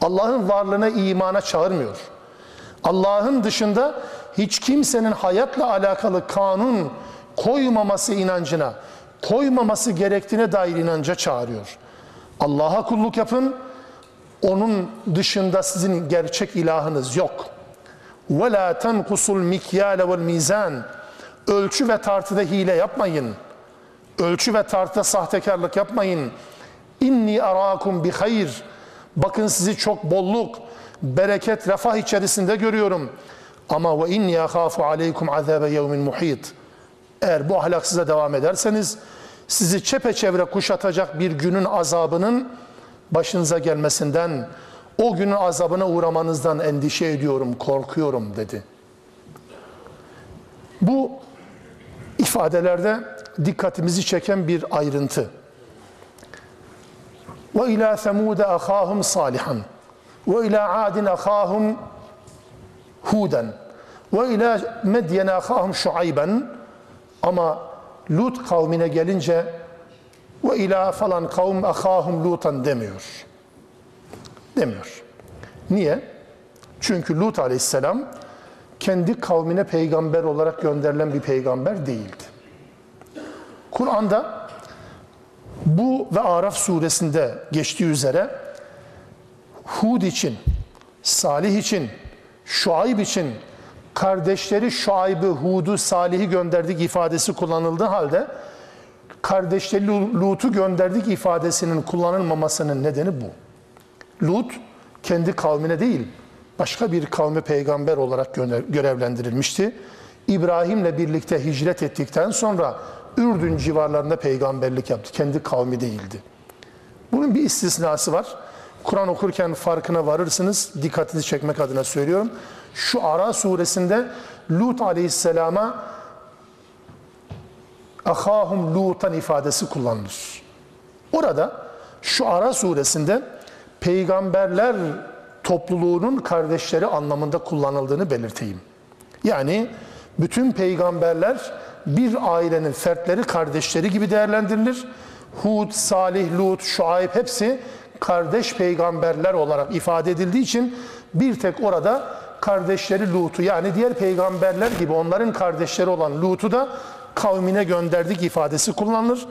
Allah'ın varlığına imana çağırmıyor. Allah'ın dışında hiç kimsenin hayatla alakalı kanun koymaması inancına, koymaması gerektiğine dair inanca çağırıyor. Allah'a kulluk yapın. Onun dışında sizin gerçek ilahınız yok. Ve la tenkusul mikyale vel. Ölçü ve tartıda hile yapmayın. Ölçü ve tartıda sahtekarlık yapmayın. İnni arakum bi hayr. Bakın sizi çok bolluk, bereket, refah içerisinde görüyorum. Ama ve inni ahafu aleykum azabe yevmin muhit. Eğer bu ahlaksıza devam ederseniz sizi çepeçevre kuşatacak bir günün azabının başınıza gelmesinden, o günün azabına uğramanızdan endişe ediyorum, korkuyorum dedi. Bu ifadelerde dikkatimizi çeken bir ayrıntı. Ve ila semude ahahum salihan ve ila adin ahahum huden ve ila medyen ahahum şuayben ama Lut kavmine gelince ve ila falan kavm ahahum lutan demiyor. Demiyor. Niye? Çünkü Lut aleyhisselam kendi kavmine peygamber olarak gönderilen bir peygamber değildi. Kur'an'da bu ve Araf suresinde geçtiği üzere Hud için, Salih için, Şuayb için kardeşleri Şuayb'ı, Hud'u, Salih'i gönderdik ifadesi kullanıldığı halde kardeşleri Lut'u gönderdik ifadesinin kullanılmamasının nedeni bu. Lut kendi kavmine değil, başka bir kavme peygamber olarak görevlendirilmişti. İbrahim'le birlikte hicret ettikten sonra Ürdün civarlarında peygamberlik yaptı. Kendi kavmi değildi. Bunun bir istisnası var. Kur'an okurken farkına varırsınız. Dikkatinizi çekmek adına söylüyorum. Şu Ara suresinde Lut aleyhisselama ahahum lutan ifadesi kullanılır. Orada şu Ara suresinde peygamberler topluluğunun kardeşleri anlamında kullanıldığını belirteyim. Yani bütün peygamberler bir ailenin fertleri, kardeşleri gibi değerlendirilir. Hud, Salih, Lut, Şuayb hepsi kardeş peygamberler olarak ifade edildiği için bir tek orada kardeşleri Lut'u yani diğer peygamberler gibi onların kardeşleri olan Lut'u da kavmine gönderdik ifadesi kullanılır.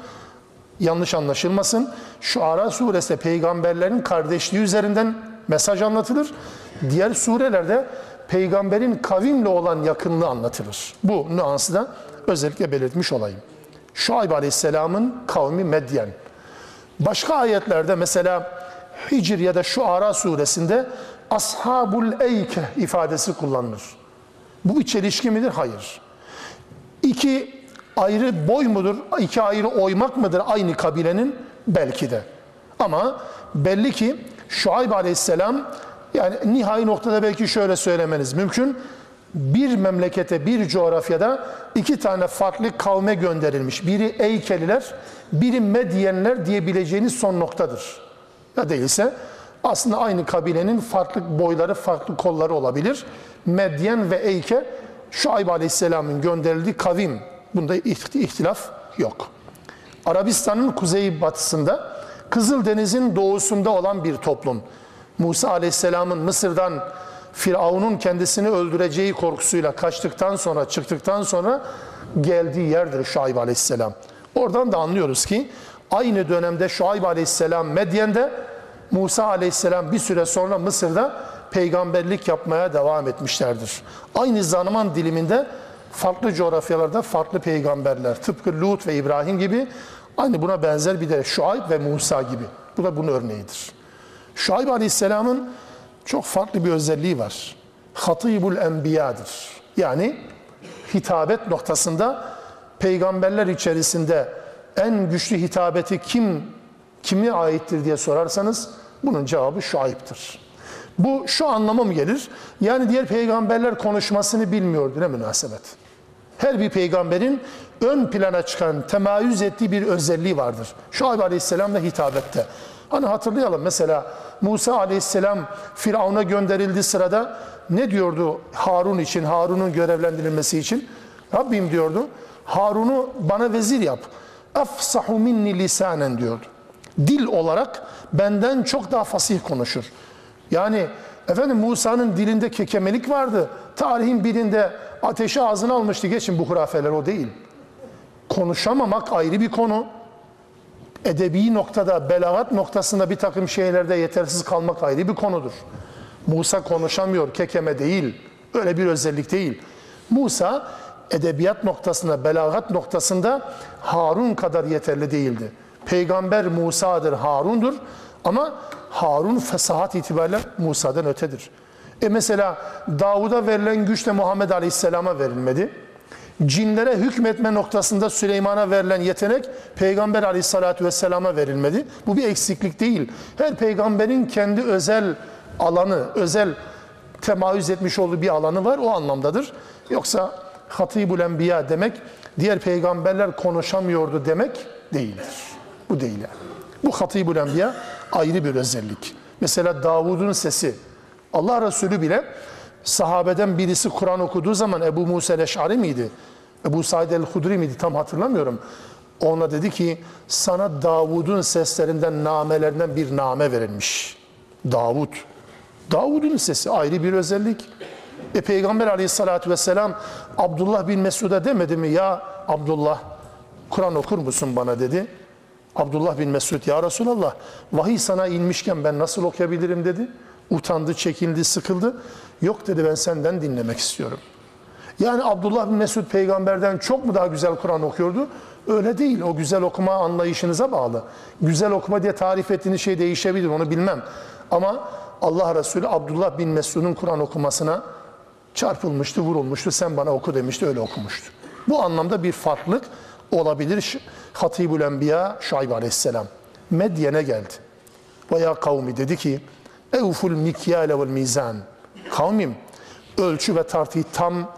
Yanlış anlaşılmasın. Şu Ara suresi peygamberlerin kardeşliği üzerinden mesaj anlatılır. Diğer surelerde peygamberin kavimle olan yakınlığı anlatılır. Bu nüansı da özellikle belirtmiş olayım. Şuayb Aleyhisselam'ın kavmi Medyen. Başka ayetlerde mesela Hicr ya da Şuara suresinde Ashabul Eyke ifadesi kullanılır. Bu bir çelişki midir? Hayır. İki ayrı boy mudur? İki ayrı oymak mıdır aynı kabilenin? Belki de. Ama belli ki Şuayb Aleyhisselam yani nihai noktada belki şöyle söylemeniz mümkün. Bir memlekete, bir coğrafyada iki tane farklı kavme gönderilmiş. Biri Eykeliler, biri Medyenler diyebileceğiniz son noktadır. Ya değilse aslında aynı kabilenin farklı boyları, farklı kolları olabilir. Medyen ve Eyke, Şuayb Aleyhisselam'ın gönderildiği kavim. Bunda ihtilaf yok. Arabistan'ın kuzey batısında, Kızıldeniz'in doğusunda olan bir toplum. Musa Aleyhisselam'ın Mısır'dan Firavun'un kendisini öldüreceği korkusuyla kaçtıktan sonra, çıktıktan sonra geldiği yerdir Şuayb Aleyhisselam. Oradan da anlıyoruz ki aynı dönemde Şuayb Aleyhisselam Medyen'de, Musa Aleyhisselam bir süre sonra Mısır'da peygamberlik yapmaya devam etmişlerdir. Aynı zaman diliminde farklı coğrafyalarda farklı peygamberler, tıpkı Lut ve İbrahim gibi aynı buna benzer bir de Şuayb ve Musa gibi. Bu da bunun örneğidir. Şuayb Aleyhisselam'ın çok farklı bir özelliği var. Hatibul Enbiya'dır. Yani hitabet noktasında peygamberler içerisinde en güçlü hitabeti kim kime aittir diye sorarsanız bunun cevabı Şuayb'tır. Bu şu anlama mı gelir? Yani diğer peygamberler konuşmasını bilmiyordu ne münasebet. Her bir peygamberin ön plana çıkan, temayüz ettiği bir özelliği vardır. Şuayb Aleyhisselam da hitabette. Hani hatırlayalım mesela Musa Aleyhisselam Firavun'a gönderildiği sırada ne diyordu Harun için, Harun'un görevlendirilmesi için? Rabbim diyordu, Harun'u bana vezir yap. Afsahu minni lisanen diyordu. Dil olarak benden çok daha fasih konuşur. Yani efendim Musa'nın dilinde kekemelik vardı. Tarihin birinde ateşi ağzına almıştı. Geçin bu hurafeler o değil. Konuşamamak ayrı bir konu. Edebi noktada, belagat noktasında bir takım şeylerde yetersiz kalmak ayrı bir konudur. Musa konuşamıyor, kekeme değil. Öyle bir özellik değil. Musa edebiyat noktasında, belagat noktasında Harun kadar yeterli değildi. Peygamber Musa'dır, Harun'dur ama Harun fesahat itibariyle Musa'dan ötedir. E mesela Davud'a verilen güç de Muhammed Aleyhisselam'a verilmedi. Cinlere hükmetme noktasında Süleyman'a verilen yetenek Peygamber Aleyhisselatü Vesselam'a verilmedi. Bu bir eksiklik değil. Her peygamberin kendi özel alanı, özel temayüz etmiş olduğu bir alanı var. O anlamdadır. Yoksa Hatibul Enbiya demek diğer peygamberler konuşamıyordu demek değildir. Bu değil yani. Bu Hatibul Enbiya ayrı bir özellik. Mesela Davud'un sesi. Allah Resulü bile sahabeden birisi Kur'an okuduğu zaman Ebu Musa el-Eş'ari miydi? Ebu Said el-Hudri miydi? Tam hatırlamıyorum. Ona dedi ki sana Davud'un seslerinden, namelerinden bir name verilmiş. Davud. Davud'un sesi ayrı bir özellik. E Peygamber aleyhissalatü vesselam Abdullah bin Mesud'a demedi mi? Ya Abdullah Kur'an okur musun bana dedi. Abdullah bin Mesud ya Resulallah vahiy sana inmişken ben nasıl okuyabilirim dedi. Utandı, çekildi, sıkıldı. Yok dedi ben senden dinlemek istiyorum. Yani Abdullah bin Mesud peygamberden çok mu daha güzel Kur'an okuyordu? Öyle değil. O güzel okuma anlayışınıza bağlı. Güzel okuma diye tarif ettiğiniz şey değişebilir onu bilmem. Ama Allah Resulü Abdullah bin Mesud'un Kur'an okumasına çarpılmıştı, vurulmuştu. Sen bana oku demişti, öyle okumuştu. Bu anlamda bir farklılık olabilir. Hatibül Enbiya Şuayb Aleyhisselam Medyen'e geldi. Ve ya kavmi dedi ki Evful mikyale vel mizan. Kavmim ölçü ve tartıyı tam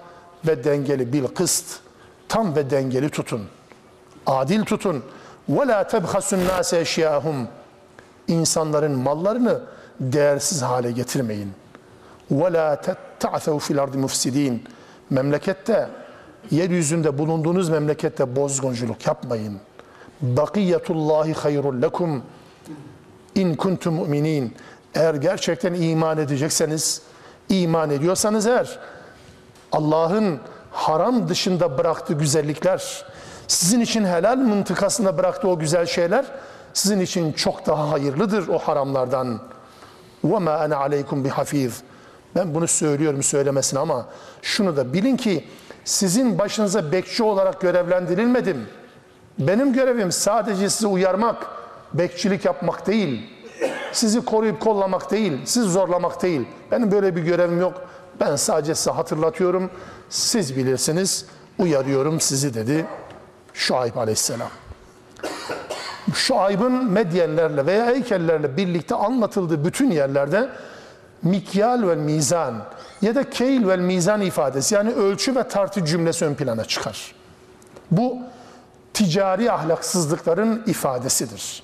ve dengeli bil kıst. Tam ve dengeli tutun. Adil tutun. Ve la tebhasun nase eşyahum. İnsanların mallarını değersiz hale getirmeyin. Ve la ta'thav fil ardı mufsidin. Memlekette yeryüzünde bulunduğunuz memlekette bozgunculuk yapmayın. Bakiyetullahi hayrul lekum in kuntum mu'minin. Eğer gerçekten iman edecekseniz, iman ediyorsanız eğer Allah'ın haram dışında bıraktığı güzellikler, sizin için helal mıntıkasında bıraktığı o güzel şeyler sizin için çok daha hayırlıdır o haramlardan. وَمَا أَنَا عَلَيْكُمْ بِحَف۪يظ Ben bunu söylüyorum söylemesine ama şunu da bilin ki sizin başınıza bekçi olarak görevlendirilmedim. Benim görevim sadece sizi uyarmak, bekçilik yapmak değil. Sizi koruyup kollamak değil, sizi zorlamak değil. Benim böyle bir görevim yok. Ben sadece size hatırlatıyorum. Siz bilirsiniz, uyarıyorum sizi dedi Şuayb aleyhisselam. Şuayb'ın Medyenlerle veya heykellerle birlikte anlatıldığı bütün yerlerde mikyal ve mizan ya da keyl ve mizan ifadesi yani ölçü ve tartı cümlesi ön plana çıkar. Bu ticari ahlaksızlıkların ifadesidir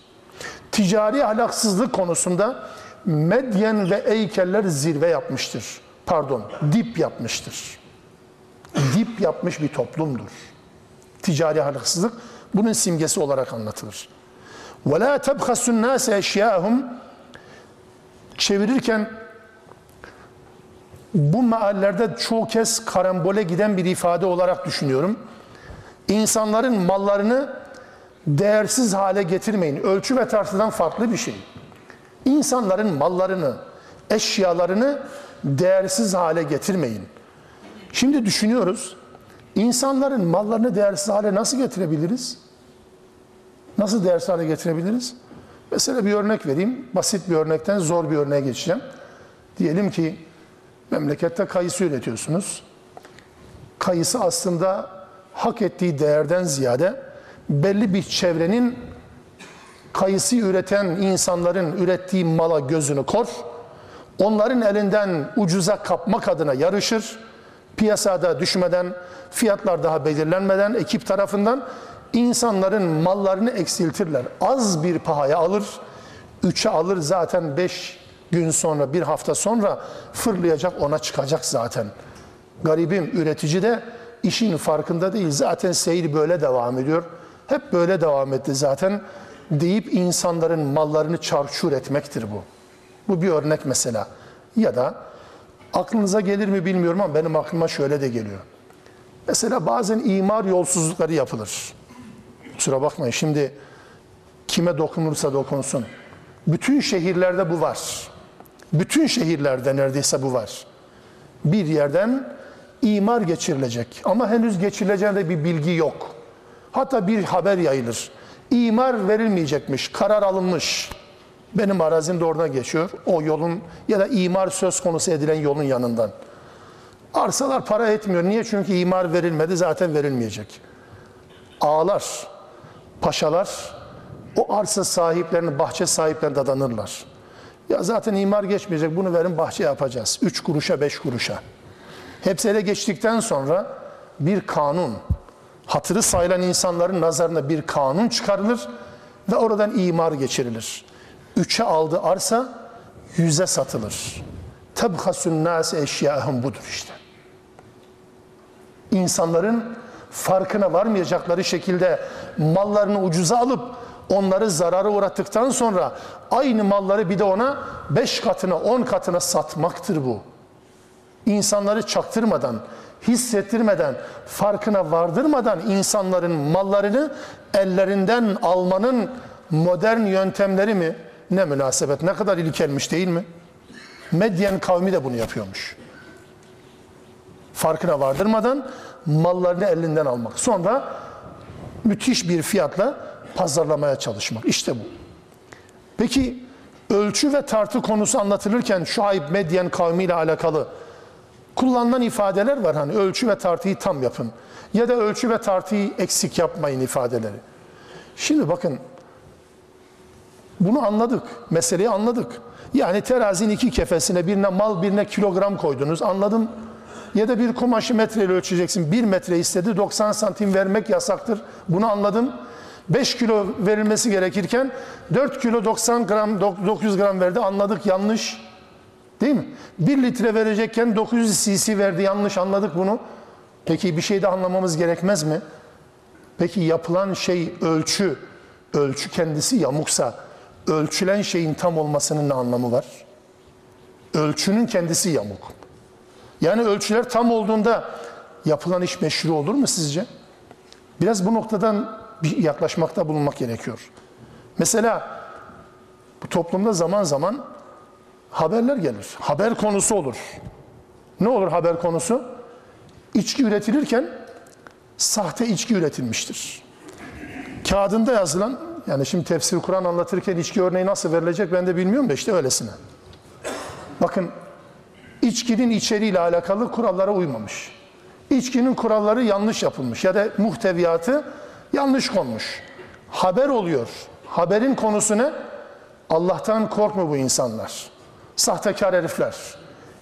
Ticari ahlaksızlık konusunda Medyen ve Eykeller zirve yapmıştır. Pardon, dip yapmıştır. Dip yapmış bir toplumdur. Ticari ahlaksızlık bunun simgesi olarak anlatılır. وَلَا تَبْخَسُ النَّاسَ اَشْيَاهُمْ Çevirirken bu meallerde çoğu kez karambole giden bir ifade olarak düşünüyorum. İnsanların mallarını değersiz hale getirmeyin. Ölçü ve tartıdan farklı bir şey. İnsanların mallarını, eşyalarını değersiz hale getirmeyin. Şimdi düşünüyoruz. İnsanların mallarını değersiz hale nasıl getirebiliriz? Nasıl değersiz hale getirebiliriz? Mesela bir örnek vereyim. Basit bir örnekten zor bir örneğe geçeceğim. Diyelim ki memlekette kayısı üretiyorsunuz. kayısı aslında hak ettiği değerden ziyade belli bir çevrenin kayısı üreten insanların ürettiği mala gözünü kor. Onların elinden ucuza kapmak adına yarışır. Piyasada düşmeden, fiyatlar daha belirlenmeden ekip tarafından insanların mallarını eksiltirler. Az bir pahaya alır, üçe alır zaten beş gün sonra, bir hafta sonra fırlayacak ona çıkacak zaten. Garibim üretici de işin farkında değil. Zaten seyir böyle devam ediyor. Hep böyle devam etti zaten deyip insanların mallarını çarçur etmektir bu. Bu bir örnek mesela. Ya da aklınıza gelir mi bilmiyorum ama benim aklıma şöyle de geliyor. Mesela bazen imar yolsuzlukları yapılır. Kusura bakmayın şimdi kime dokunursa dokunsun. Bütün şehirlerde bu var. Bütün şehirlerde neredeyse bu var. Bir yerden imar geçirilecek ama henüz geçirileceğinde bir bilgi yok. Hatta bir haber yayılır. İmar verilmeyecekmiş, karar alınmış. Benim arazim de oradan geçiyor. O yolun ya da imar söz konusu edilen yolun yanından. Arsalar para etmiyor. Niye? Çünkü imar verilmedi, zaten verilmeyecek. Ağalar, paşalar o arsa sahiplerini, bahçe sahiplerini dadanırlar. Ya zaten imar geçmeyecek, bunu verin bahçe yapacağız. Üç kuruşa, beş kuruşa. Hepsi ele geçtikten sonra bir kanun, hatırı sayılan insanların nazarında bir kanun çıkarılır ve oradan imar geçirilir. Üçe aldı arsa, yüze satılır. Tebhasun nâse eşyâhum budur işte. İnsanların farkına varmayacakları şekilde mallarını ucuza alıp onları zarara uğrattıktan sonra aynı malları bir de ona beş katına, on katına satmaktır bu. İnsanları çaktırmadan, hissettirmeden, farkına vardırmadan insanların mallarını ellerinden almanın modern yöntemleri mi? Ne münasebet, ne kadar ilkelmiş değil mi? Medyen kavmi de bunu yapıyormuş. Farkına vardırmadan mallarını elinden almak. Sonra müthiş bir fiyatla pazarlamaya çalışmak. İşte bu. Peki ölçü ve tartı konusu anlatılırken Şuayb Medyen kavmiyle alakalı kullanılan ifadeler var. Hani ölçü ve tartıyı tam yapın. Ya da ölçü ve tartıyı eksik yapmayın ifadeleri. Şimdi bakın bunu anladık. Meseleyi anladık. Yani terazinin iki kefesine birine mal birine kilogram koydunuz. Anladım. Ya da bir kumaşı metreyle ölçeceksin. Bir metre istedi 90 santim vermek yasaktır. Bunu anladım. 5 kilo verilmesi gerekirken 4 kilo 90 gram 900 gram verdi. Anladık yanlış. Değil mi? 1 litre verecekken 900 cc verdi. Yanlış anladık bunu. Peki bir şey de anlamamız gerekmez mi? Peki yapılan şey ölçü, ölçü kendisi yamuksa ölçülen şeyin tam olmasının ne anlamı var? Ölçünün kendisi yamuk. Yani ölçüler tam olduğunda yapılan iş meşru olur mu sizce? Biraz bu noktadan bir yaklaşmakta bulunmak gerekiyor. Mesela bu toplumda zaman zaman haberler gelir. Haber konusu olur. Ne olur haber konusu? İçki üretilirken sahte içki üretilmiştir. Kağıdında yazılan, yani şimdi tefsir Kur'an anlatırken içki örneği nasıl verilecek ben de bilmiyorum da işte öylesine. Bakın içkinin içeriğiyle alakalı kurallara uymamış. İçkinin kuralları yanlış yapılmış ya da muhteviyatı yanlış konmuş. Haber oluyor. Haberin konusu ne? Allah'tan korkma bu insanlar. Sahtekar herifler.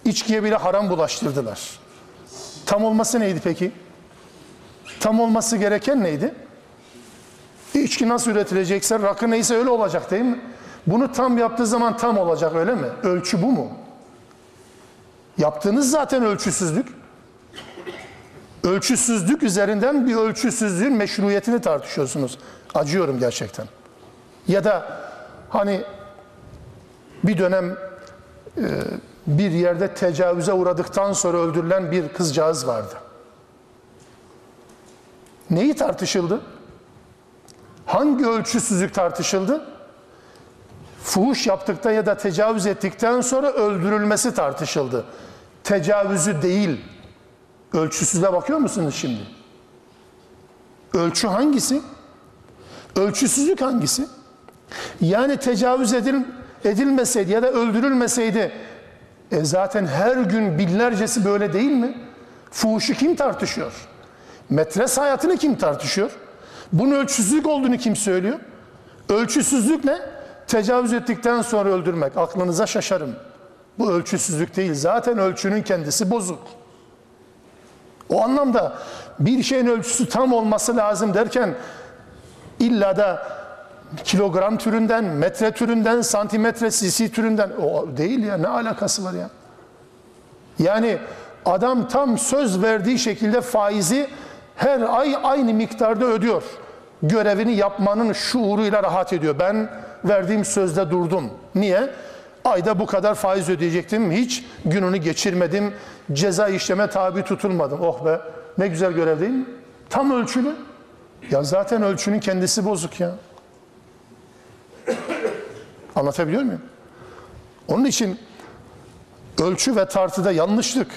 İçkiye bile haram bulaştırdılar. Tam olması neydi peki? Tam olması gereken neydi? İçki nasıl üretilecekse rakı neyse öyle olacak değil mi? Bunu tam yaptığı zaman tam olacak öyle mi? Ölçü bu mu? Yaptığınız zaten ölçüsüzlük. Ölçüsüzlük üzerinden bir ölçüsüzlüğün meşruiyetini tartışıyorsunuz. Acıyorum gerçekten. Ya da hani bir dönem bir yerde tecavüze uğradıktan sonra öldürülen bir kızcağız vardı. Neyi tartışıldı? Hangi ölçüsüzlük tartışıldı? Fuhuş yaptıkta ya da tecavüz ettikten sonra öldürülmesi tartışıldı. Tecavüzü değil. Ölçüsüze bakıyor musunuz şimdi? Ölçü hangisi? Ölçüsüzlük hangisi? Yani tecavüz edil, edilmeseydi ya da öldürülmeseydi e zaten her gün binlercesi böyle değil mi? Fuhuşu kim tartışıyor? Metres hayatını kim tartışıyor? Bunun ölçüsüzlük olduğunu kim söylüyor? Ölçüsüzlük ne? Tecavüz ettikten sonra öldürmek. Aklınıza şaşarım. Bu ölçüsüzlük değil. Zaten ölçünün kendisi bozuk. O anlamda bir şeyin ölçüsü tam olması lazım derken illa da kilogram türünden, metre türünden, santimetre, cc türünden o değil ya ne alakası var ya? Yani adam tam söz verdiği şekilde faizi her ay aynı miktarda ödüyor. Görevini yapmanın şuuruyla rahat ediyor. Ben verdiğim sözde durdum. Niye? Ayda bu kadar faiz ödeyecektim. Hiç gününü geçirmedim. Ceza işleme tabi tutulmadım. Oh be ne güzel görev değil mi? Tam ölçülü. Ya zaten ölçünün kendisi bozuk ya. Anlatabiliyor muyum? Onun için ölçü ve tartıda yanlışlık,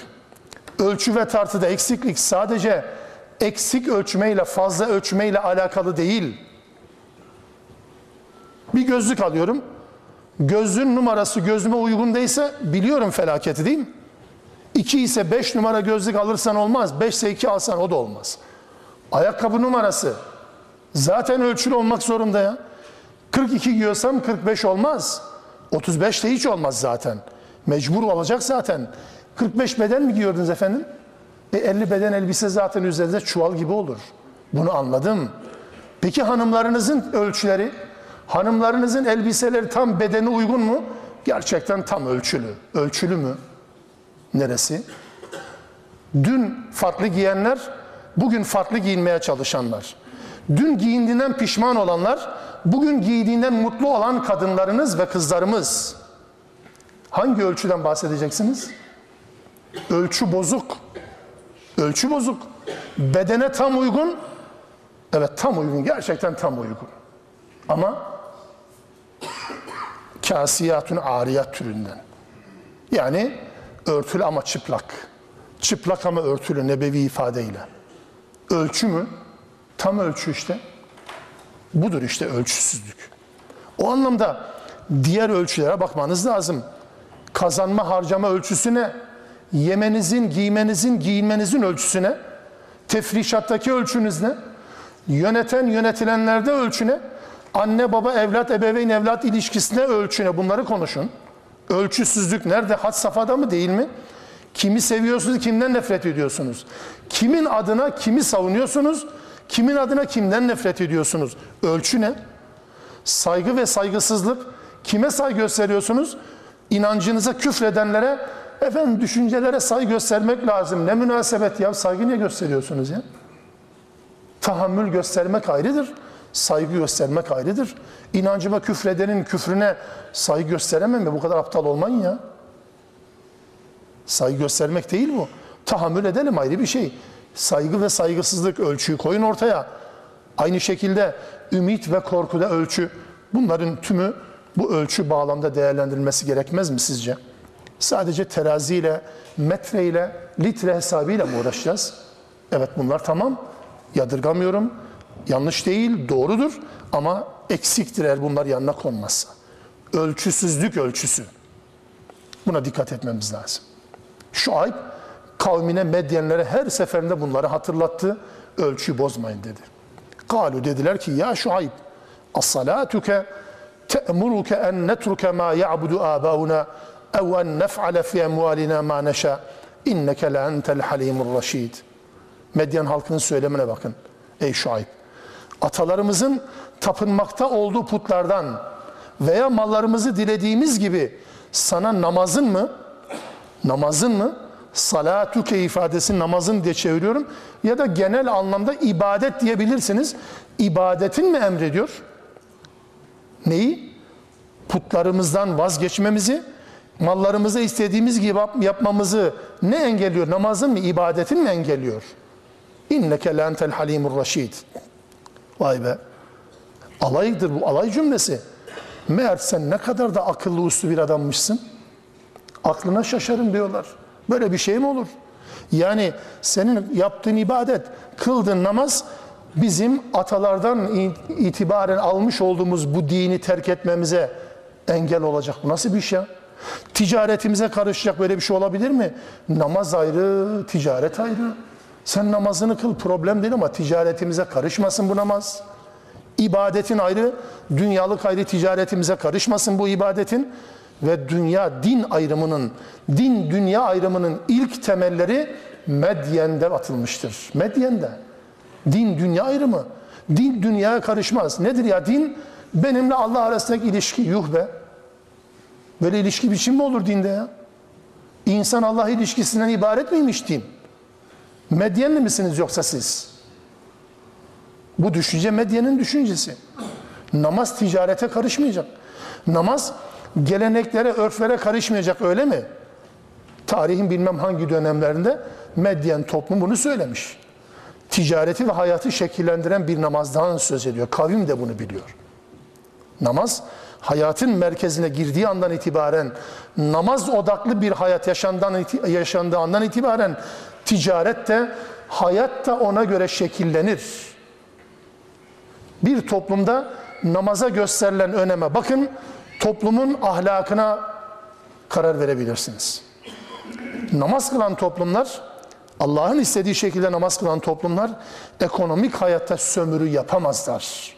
ölçü ve tartıda eksiklik sadece eksik ölçmeyle, fazla ölçmeyle alakalı değil. Bir gözlük alıyorum. Gözlüğün numarası gözüme uygun değilse biliyorum felaketi değil mi? 2 ise 5 numara gözlük alırsan olmaz. 5 ise 2 alsan o da olmaz. Ayakkabı numarası zaten ölçülü olmak zorunda ya. 42 giyiyorsam 45 olmaz. 35 de hiç olmaz zaten. Mecbur olacak zaten. 45 beden mi giyiyordunuz efendim? E 50 beden elbise zaten üzerinde çuval gibi olur. Bunu anladım. Peki hanımlarınızın ölçüleri? Hanımlarınızın elbiseleri tam bedene uygun mu? Gerçekten tam ölçülü. Ölçülü mü? Neresi? Dün farklı giyenler, bugün farklı giyinmeye çalışanlar. Dün giyindiğinden pişman olanlar, bugün giydiğinden mutlu olan kadınlarınız ve kızlarımız. Hangi ölçüden bahsedeceksiniz? Ölçü bozuk. Ölçü bozuk. Bedene tam uygun. Evet tam uygun. Gerçekten tam uygun. Ama kasiyatun ariyat türünden. Yani örtülü ama çıplak. Çıplak ama örtülü nebevi ifadeyle. Ölçü mü? Tam ölçü işte. Budur işte ölçüsüzlük. O anlamda diğer ölçülere bakmanız lazım. Kazanma harcama ölçüsü ne? Yemenizin, giymenizin, giyinmenizin ölçüsü ne? Tefrişattaki ölçünüz ne? Yöneten yönetilenlerde ölçü ne? Anne baba evlat ebeveyn evlat ilişkisine ölçü ne? Bunları konuşun. Ölçüsüzlük nerede? Had safhada mı değil mi? Kimi seviyorsunuz, kimden nefret ediyorsunuz? Kimin adına kimi savunuyorsunuz? Kimin adına kimden nefret ediyorsunuz? Ölçü ne? Saygı ve saygısızlık. Kime saygı gösteriyorsunuz? İnancınıza küfredenlere, efendim düşüncelere saygı göstermek lazım. Ne münasebet ya, saygı niye gösteriyorsunuz ya? Tahammül göstermek ayrıdır. Saygı göstermek ayrıdır. İnancıma küfredenin küfrüne saygı gösteremem mi? Bu kadar aptal olmayın ya. Saygı göstermek değil bu. Tahammül edelim ayrı bir şey. Saygı ve saygısızlık ölçüyü koyun ortaya. Aynı şekilde ümit ve korkuda ölçü. Bunların tümü bu ölçü bağlamda değerlendirilmesi gerekmez mi sizce? Sadece teraziyle, metreyle, litre hesabıyla mı uğraşacağız? Evet bunlar tamam. Yadırgamıyorum. Yanlış değil, doğrudur ama eksiktir eğer bunlar yanına konmazsa. Ölçüsüzlük ölçüsü. Buna dikkat etmemiz lazım. Şuayb kavmine, medyenlere her seferinde bunları hatırlattı. Ölçüyü bozmayın dedi. Kalu dediler ki ya Şuayb as-salatuke te'muruke en netruke ma ya'budu abauna ev en nef'ale fi emvalina ma neşa inneke le entel halimur raşid. Medyen halkının söylemine bakın. Ey Şuayb atalarımızın tapınmakta olduğu putlardan veya mallarımızı dilediğimiz gibi sana namazın mı namazın mı salatüke ifadesi namazın diye çeviriyorum ya da genel anlamda ibadet diyebilirsiniz. İbadetin mi emrediyor? Neyi? Putlarımızdan vazgeçmemizi, mallarımızı istediğimiz gibi yapmamızı ne engelliyor? Namazın mı, ibadetin mi engelliyor? İnneke lentel halimur raşid. Vay be. Alaydır bu, alay cümlesi. Meğer sen ne kadar da akıllı uslu bir adammışsın. Aklına şaşarım diyorlar. Böyle bir şey mi olur? Yani senin yaptığın ibadet, kıldığın namaz bizim atalardan itibaren almış olduğumuz bu dini terk etmemize engel olacak. Bu nasıl bir şey ya? Ticaretimize karışacak böyle bir şey olabilir mi? Namaz ayrı, ticaret ayrı. Sen namazını kıl problem değil ama ticaretimize karışmasın bu namaz. İbadetin ayrı, dünyalık ayrı ticaretimize karışmasın bu ibadetin. Ve dünya din ayrımının, din dünya ayrımının ilk temelleri Medyen'de atılmıştır. Medyen'de. Din dünya ayrımı. Din dünyaya karışmaz. Nedir ya din? Benimle Allah arasındaki ilişki. Yuh be. Böyle ilişki biçim mi olur dinde ya? İnsan Allah ilişkisinden ibaret miymiş din? Medyenli misiniz yoksa siz? Bu düşünce medyenin düşüncesi. Namaz ticarete karışmayacak. Namaz geleneklere, örflere karışmayacak öyle mi? Tarihin bilmem hangi dönemlerinde medyen toplum bunu söylemiş. Ticareti ve hayatı şekillendiren bir namazdan söz ediyor. Kavim de bunu biliyor. Namaz hayatın merkezine girdiği andan itibaren namaz odaklı bir hayat yaşandan, yaşandığı andan itibaren ticaret de hayat da ona göre şekillenir. Bir toplumda namaza gösterilen öneme bakın toplumun ahlakına karar verebilirsiniz. Namaz kılan toplumlar Allah'ın istediği şekilde namaz kılan toplumlar ekonomik hayatta sömürü yapamazlar.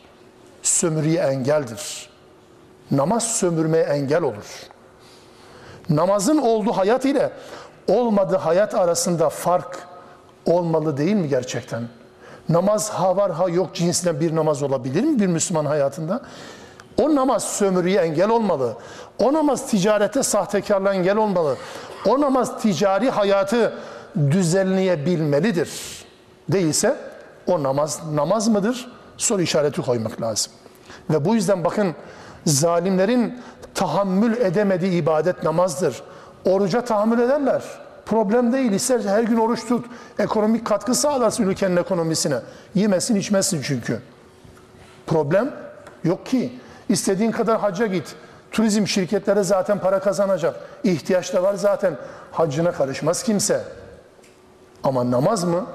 Sömürüye engeldir. Namaz sömürmeye engel olur. Namazın olduğu hayat ile olmadığı hayat arasında fark olmalı değil mi gerçekten? Namaz ha var ha yok cinsinden bir namaz olabilir mi bir Müslüman hayatında? O namaz sömürüye engel olmalı. O namaz ticarete sahtekarlığa engel olmalı. O namaz ticari hayatı düzenleyebilmelidir. Değilse o namaz namaz mıdır? Soru işareti koymak lazım. Ve bu yüzden bakın zalimlerin tahammül edemediği ibadet namazdır. Oruca tahammül ederler. Problem değil. İsterse her gün oruç tut. Ekonomik katkı sağlarsın ülkenin ekonomisine. Yemesin içmesin çünkü. Problem yok ki. İstediğin kadar hacca git. Turizm şirketleri zaten para kazanacak. İhtiyaç da var zaten. Haccına karışmaz kimse. Ama namaz mı?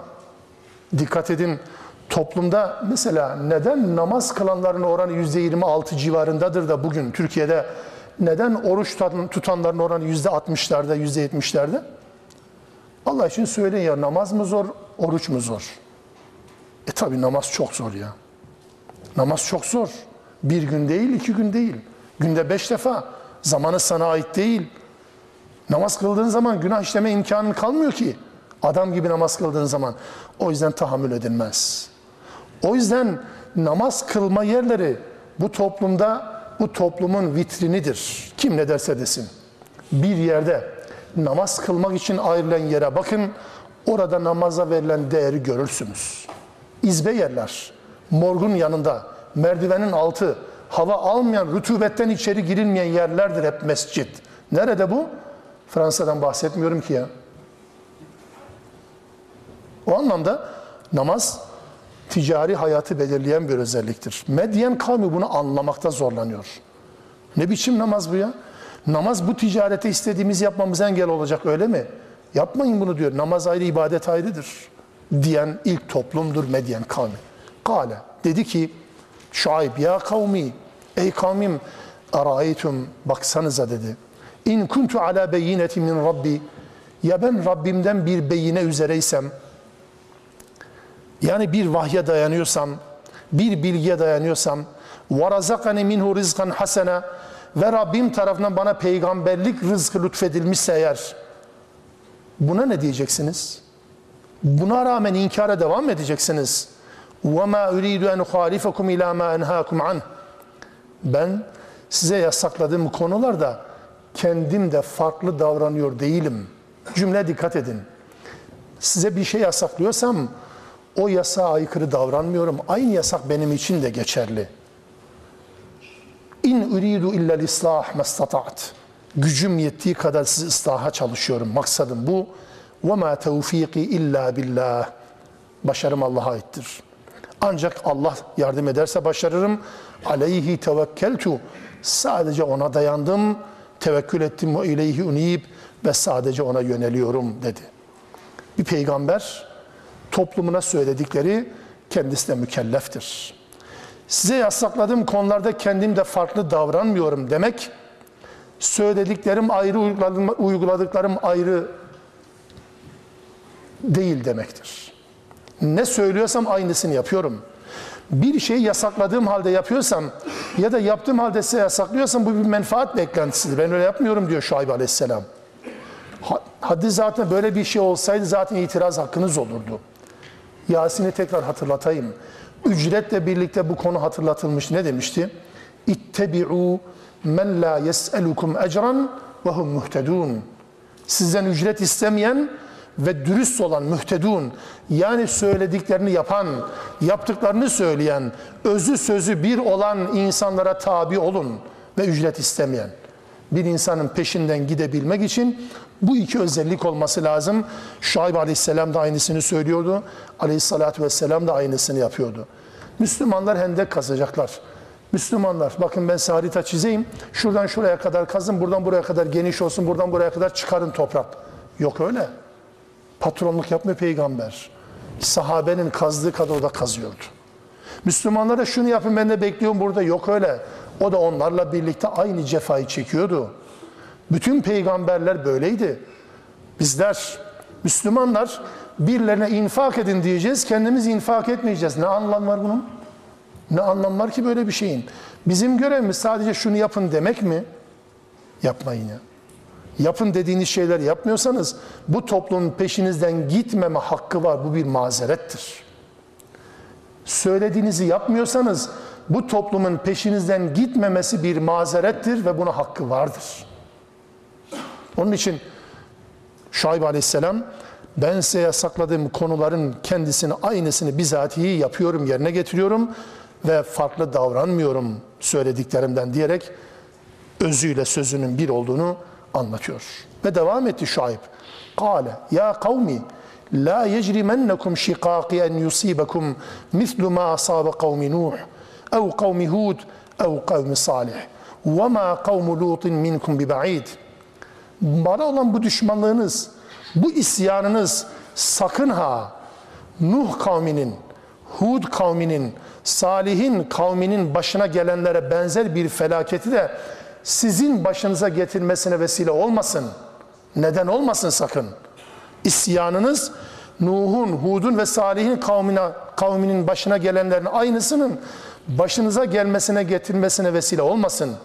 Dikkat edin toplumda mesela neden namaz kılanların oranı yüzde 26 civarındadır da bugün Türkiye'de neden oruç tutanların oranı yüzde 60'larda, yüzde 70'lerde? Allah için söyleyin ya namaz mı zor, oruç mu zor? E tabi namaz çok zor ya. Namaz çok zor. Bir gün değil, iki gün değil. Günde beş defa. Zamanı sana ait değil. Namaz kıldığın zaman günah işleme imkanın kalmıyor ki. Adam gibi namaz kıldığın zaman. O yüzden tahammül edilmez. O yüzden namaz kılma yerleri bu toplumda bu toplumun vitrinidir. Kim ne derse desin. Bir yerde namaz kılmak için ayrılan yere bakın. Orada namaza verilen değeri görürsünüz. İzbe yerler. Morgun yanında, merdivenin altı, hava almayan, rütubetten içeri girilmeyen yerlerdir hep mescit. Nerede bu? Fransa'dan bahsetmiyorum ki ya. O anlamda namaz ticari hayatı belirleyen bir özelliktir. Medyen kavmi bunu anlamakta zorlanıyor. Ne biçim namaz bu ya? Namaz bu ticarete istediğimiz yapmamız engel olacak öyle mi? Yapmayın bunu diyor. Namaz ayrı, ibadet ayrıdır. Diyen ilk toplumdur Medyen kavmi. Kale dedi ki Şuayb ya kavmi ey kavmim araytum baksanıza dedi. İn kuntu ala beyinetin min rabbi ya ben Rabbimden bir beyine üzereysem yani bir vahye dayanıyorsam, bir bilgiye dayanıyorsam, وَرَزَقَنِ minhu rizkan hasena ve Rabbim tarafından bana peygamberlik rızkı lütfedilmişse eğer, buna ne diyeceksiniz? Buna rağmen inkara devam mı edeceksiniz? وَمَا اُرِيدُ اَنْ خَالِفَكُمْ اِلَى مَا اَنْهَاكُمْ عَنْهِ Ben size yasakladığım konularda kendim de farklı davranıyor değilim. Cümle dikkat edin. Size bir şey yasaklıyorsam o yasağa aykırı davranmıyorum. Aynı yasak benim için de geçerli. İn uridu illa islah mastata'at. Gücüm yettiği kadar sizi ıslaha çalışıyorum. Maksadım bu. Ve ma tevfiki illa billah. Başarım Allah'a aittir. Ancak Allah yardım ederse başarırım. Aleyhi tevekkeltu. Sadece ona dayandım. Tevekkül ettim ve ileyhi unib ve sadece ona yöneliyorum dedi. Bir peygamber toplumuna söyledikleri kendisine mükelleftir. Size yasakladığım konularda kendim de farklı davranmıyorum demek, Söylediklerim ayrı, uyguladıklarım ayrı değil demektir. Ne söylüyorsam aynısını yapıyorum. Bir şeyi yasakladığım halde yapıyorsam ya da yaptığım halde size yasaklıyorsam bu bir menfaat beklentisidir. Ben öyle yapmıyorum diyor Şuayb Aleyhisselam. Ha- Haddi zaten böyle bir şey olsaydı zaten itiraz hakkınız olurdu. Yasin'i tekrar hatırlatayım. Ücretle birlikte bu konu hatırlatılmış. Ne demişti? İttebi'u men la yes'elukum ecran ve hum muhtedun. Sizden ücret istemeyen ve dürüst olan mühtedun yani söylediklerini yapan, yaptıklarını söyleyen, özü sözü bir olan insanlara tabi olun ve ücret istemeyen. Bir insanın peşinden gidebilmek için bu iki özellik olması lazım. Şuayb Aleyhisselam da aynısını söylüyordu. Aleyhissalatü Vesselam da aynısını yapıyordu. Müslümanlar hendek kazacaklar. Müslümanlar bakın ben size harita çizeyim. Şuradan şuraya kadar kazın, buradan buraya kadar geniş olsun, buradan buraya kadar çıkarın toprak. Yok öyle. Patronluk yapmıyor peygamber. Sahabenin kazdığı kadar o da kazıyordu. Müslümanlara şunu yapın ben de bekliyorum burada. Yok öyle. O da onlarla birlikte aynı cefayı çekiyordu. Bütün peygamberler böyleydi. Bizler, Müslümanlar birilerine infak edin diyeceğiz. Kendimiz infak etmeyeceğiz. Ne anlam var bunun? Ne anlam var ki böyle bir şeyin? Bizim görevimiz sadece şunu yapın demek mi? Yapmayın ya. Yapın dediğiniz şeyler yapmıyorsanız bu toplumun peşinizden gitmeme hakkı var. Bu bir mazerettir. Söylediğinizi yapmıyorsanız bu toplumun peşinizden gitmemesi bir mazerettir ve buna hakkı vardır. Onun için Şuayb Aleyhisselam ben size yasakladığım konuların kendisini aynısını bizatihi yapıyorum, yerine getiriyorum ve farklı davranmıyorum söylediklerimden diyerek özüyle sözünün bir olduğunu anlatıyor. Ve devam etti Şuayb. Kale ya kavmi la yecrimennekum şikaki en yusibekum mislu ma asabe kavmi Nuh ev kavmi Hud ev kavmi Salih ve ma kavmu Lut'in minkum bi ba'id. Bana olan bu düşmanlığınız, bu isyanınız sakın ha Nuh kavminin, Hud kavminin, Salih'in kavminin başına gelenlere benzer bir felaketi de sizin başınıza getirmesine vesile olmasın. Neden olmasın sakın? İsyanınız Nuh'un, Hud'un ve Salih'in kavmine, kavminin başına gelenlerin aynısının başınıza gelmesine getirmesine vesile olmasın.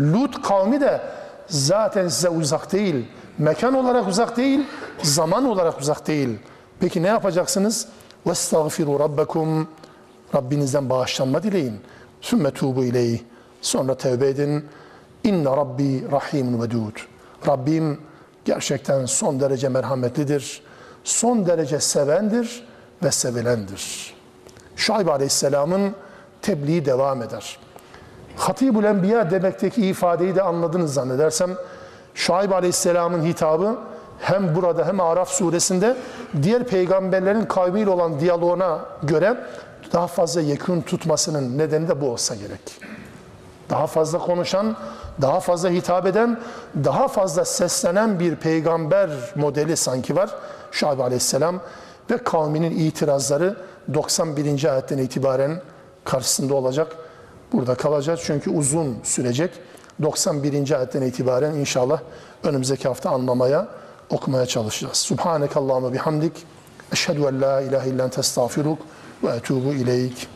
Lut kavmi de zaten size uzak değil. Mekan olarak uzak değil, zaman olarak uzak değil. Peki ne yapacaksınız? وَاسْتَغْفِرُوا رَبَّكُمْ Rabbinizden bağışlanma dileyin. ثُمَّ تُوبُوا اِلَيْهِ Sonra tevbe edin. İnne Rabbi rahimun vedud. Rabbim gerçekten son derece merhametlidir. Son derece sevendir ve sevilendir. Şuayb Aleyhisselam'ın tebliği devam eder. Hatibül Enbiya demekteki ifadeyi de anladınız zannedersem. Şuayb Aleyhisselam'ın hitabı hem burada hem Araf suresinde diğer peygamberlerin kavmiyle olan diyaloğuna göre daha fazla yekün tutmasının nedeni de bu olsa gerek. Daha fazla konuşan, daha fazla hitap eden, daha fazla seslenen bir peygamber modeli sanki var. Şuayb Aleyhisselam ve kavminin itirazları 91. ayetten itibaren karşısında olacak. Burada kalacağız çünkü uzun sürecek. 91. ayetten itibaren inşallah önümüzdeki hafta anlamaya, okumaya çalışacağız. Subhanekallahumma bihamdik. Eşhedü en la ilahe illen testağfiruk ve etubu ileyk.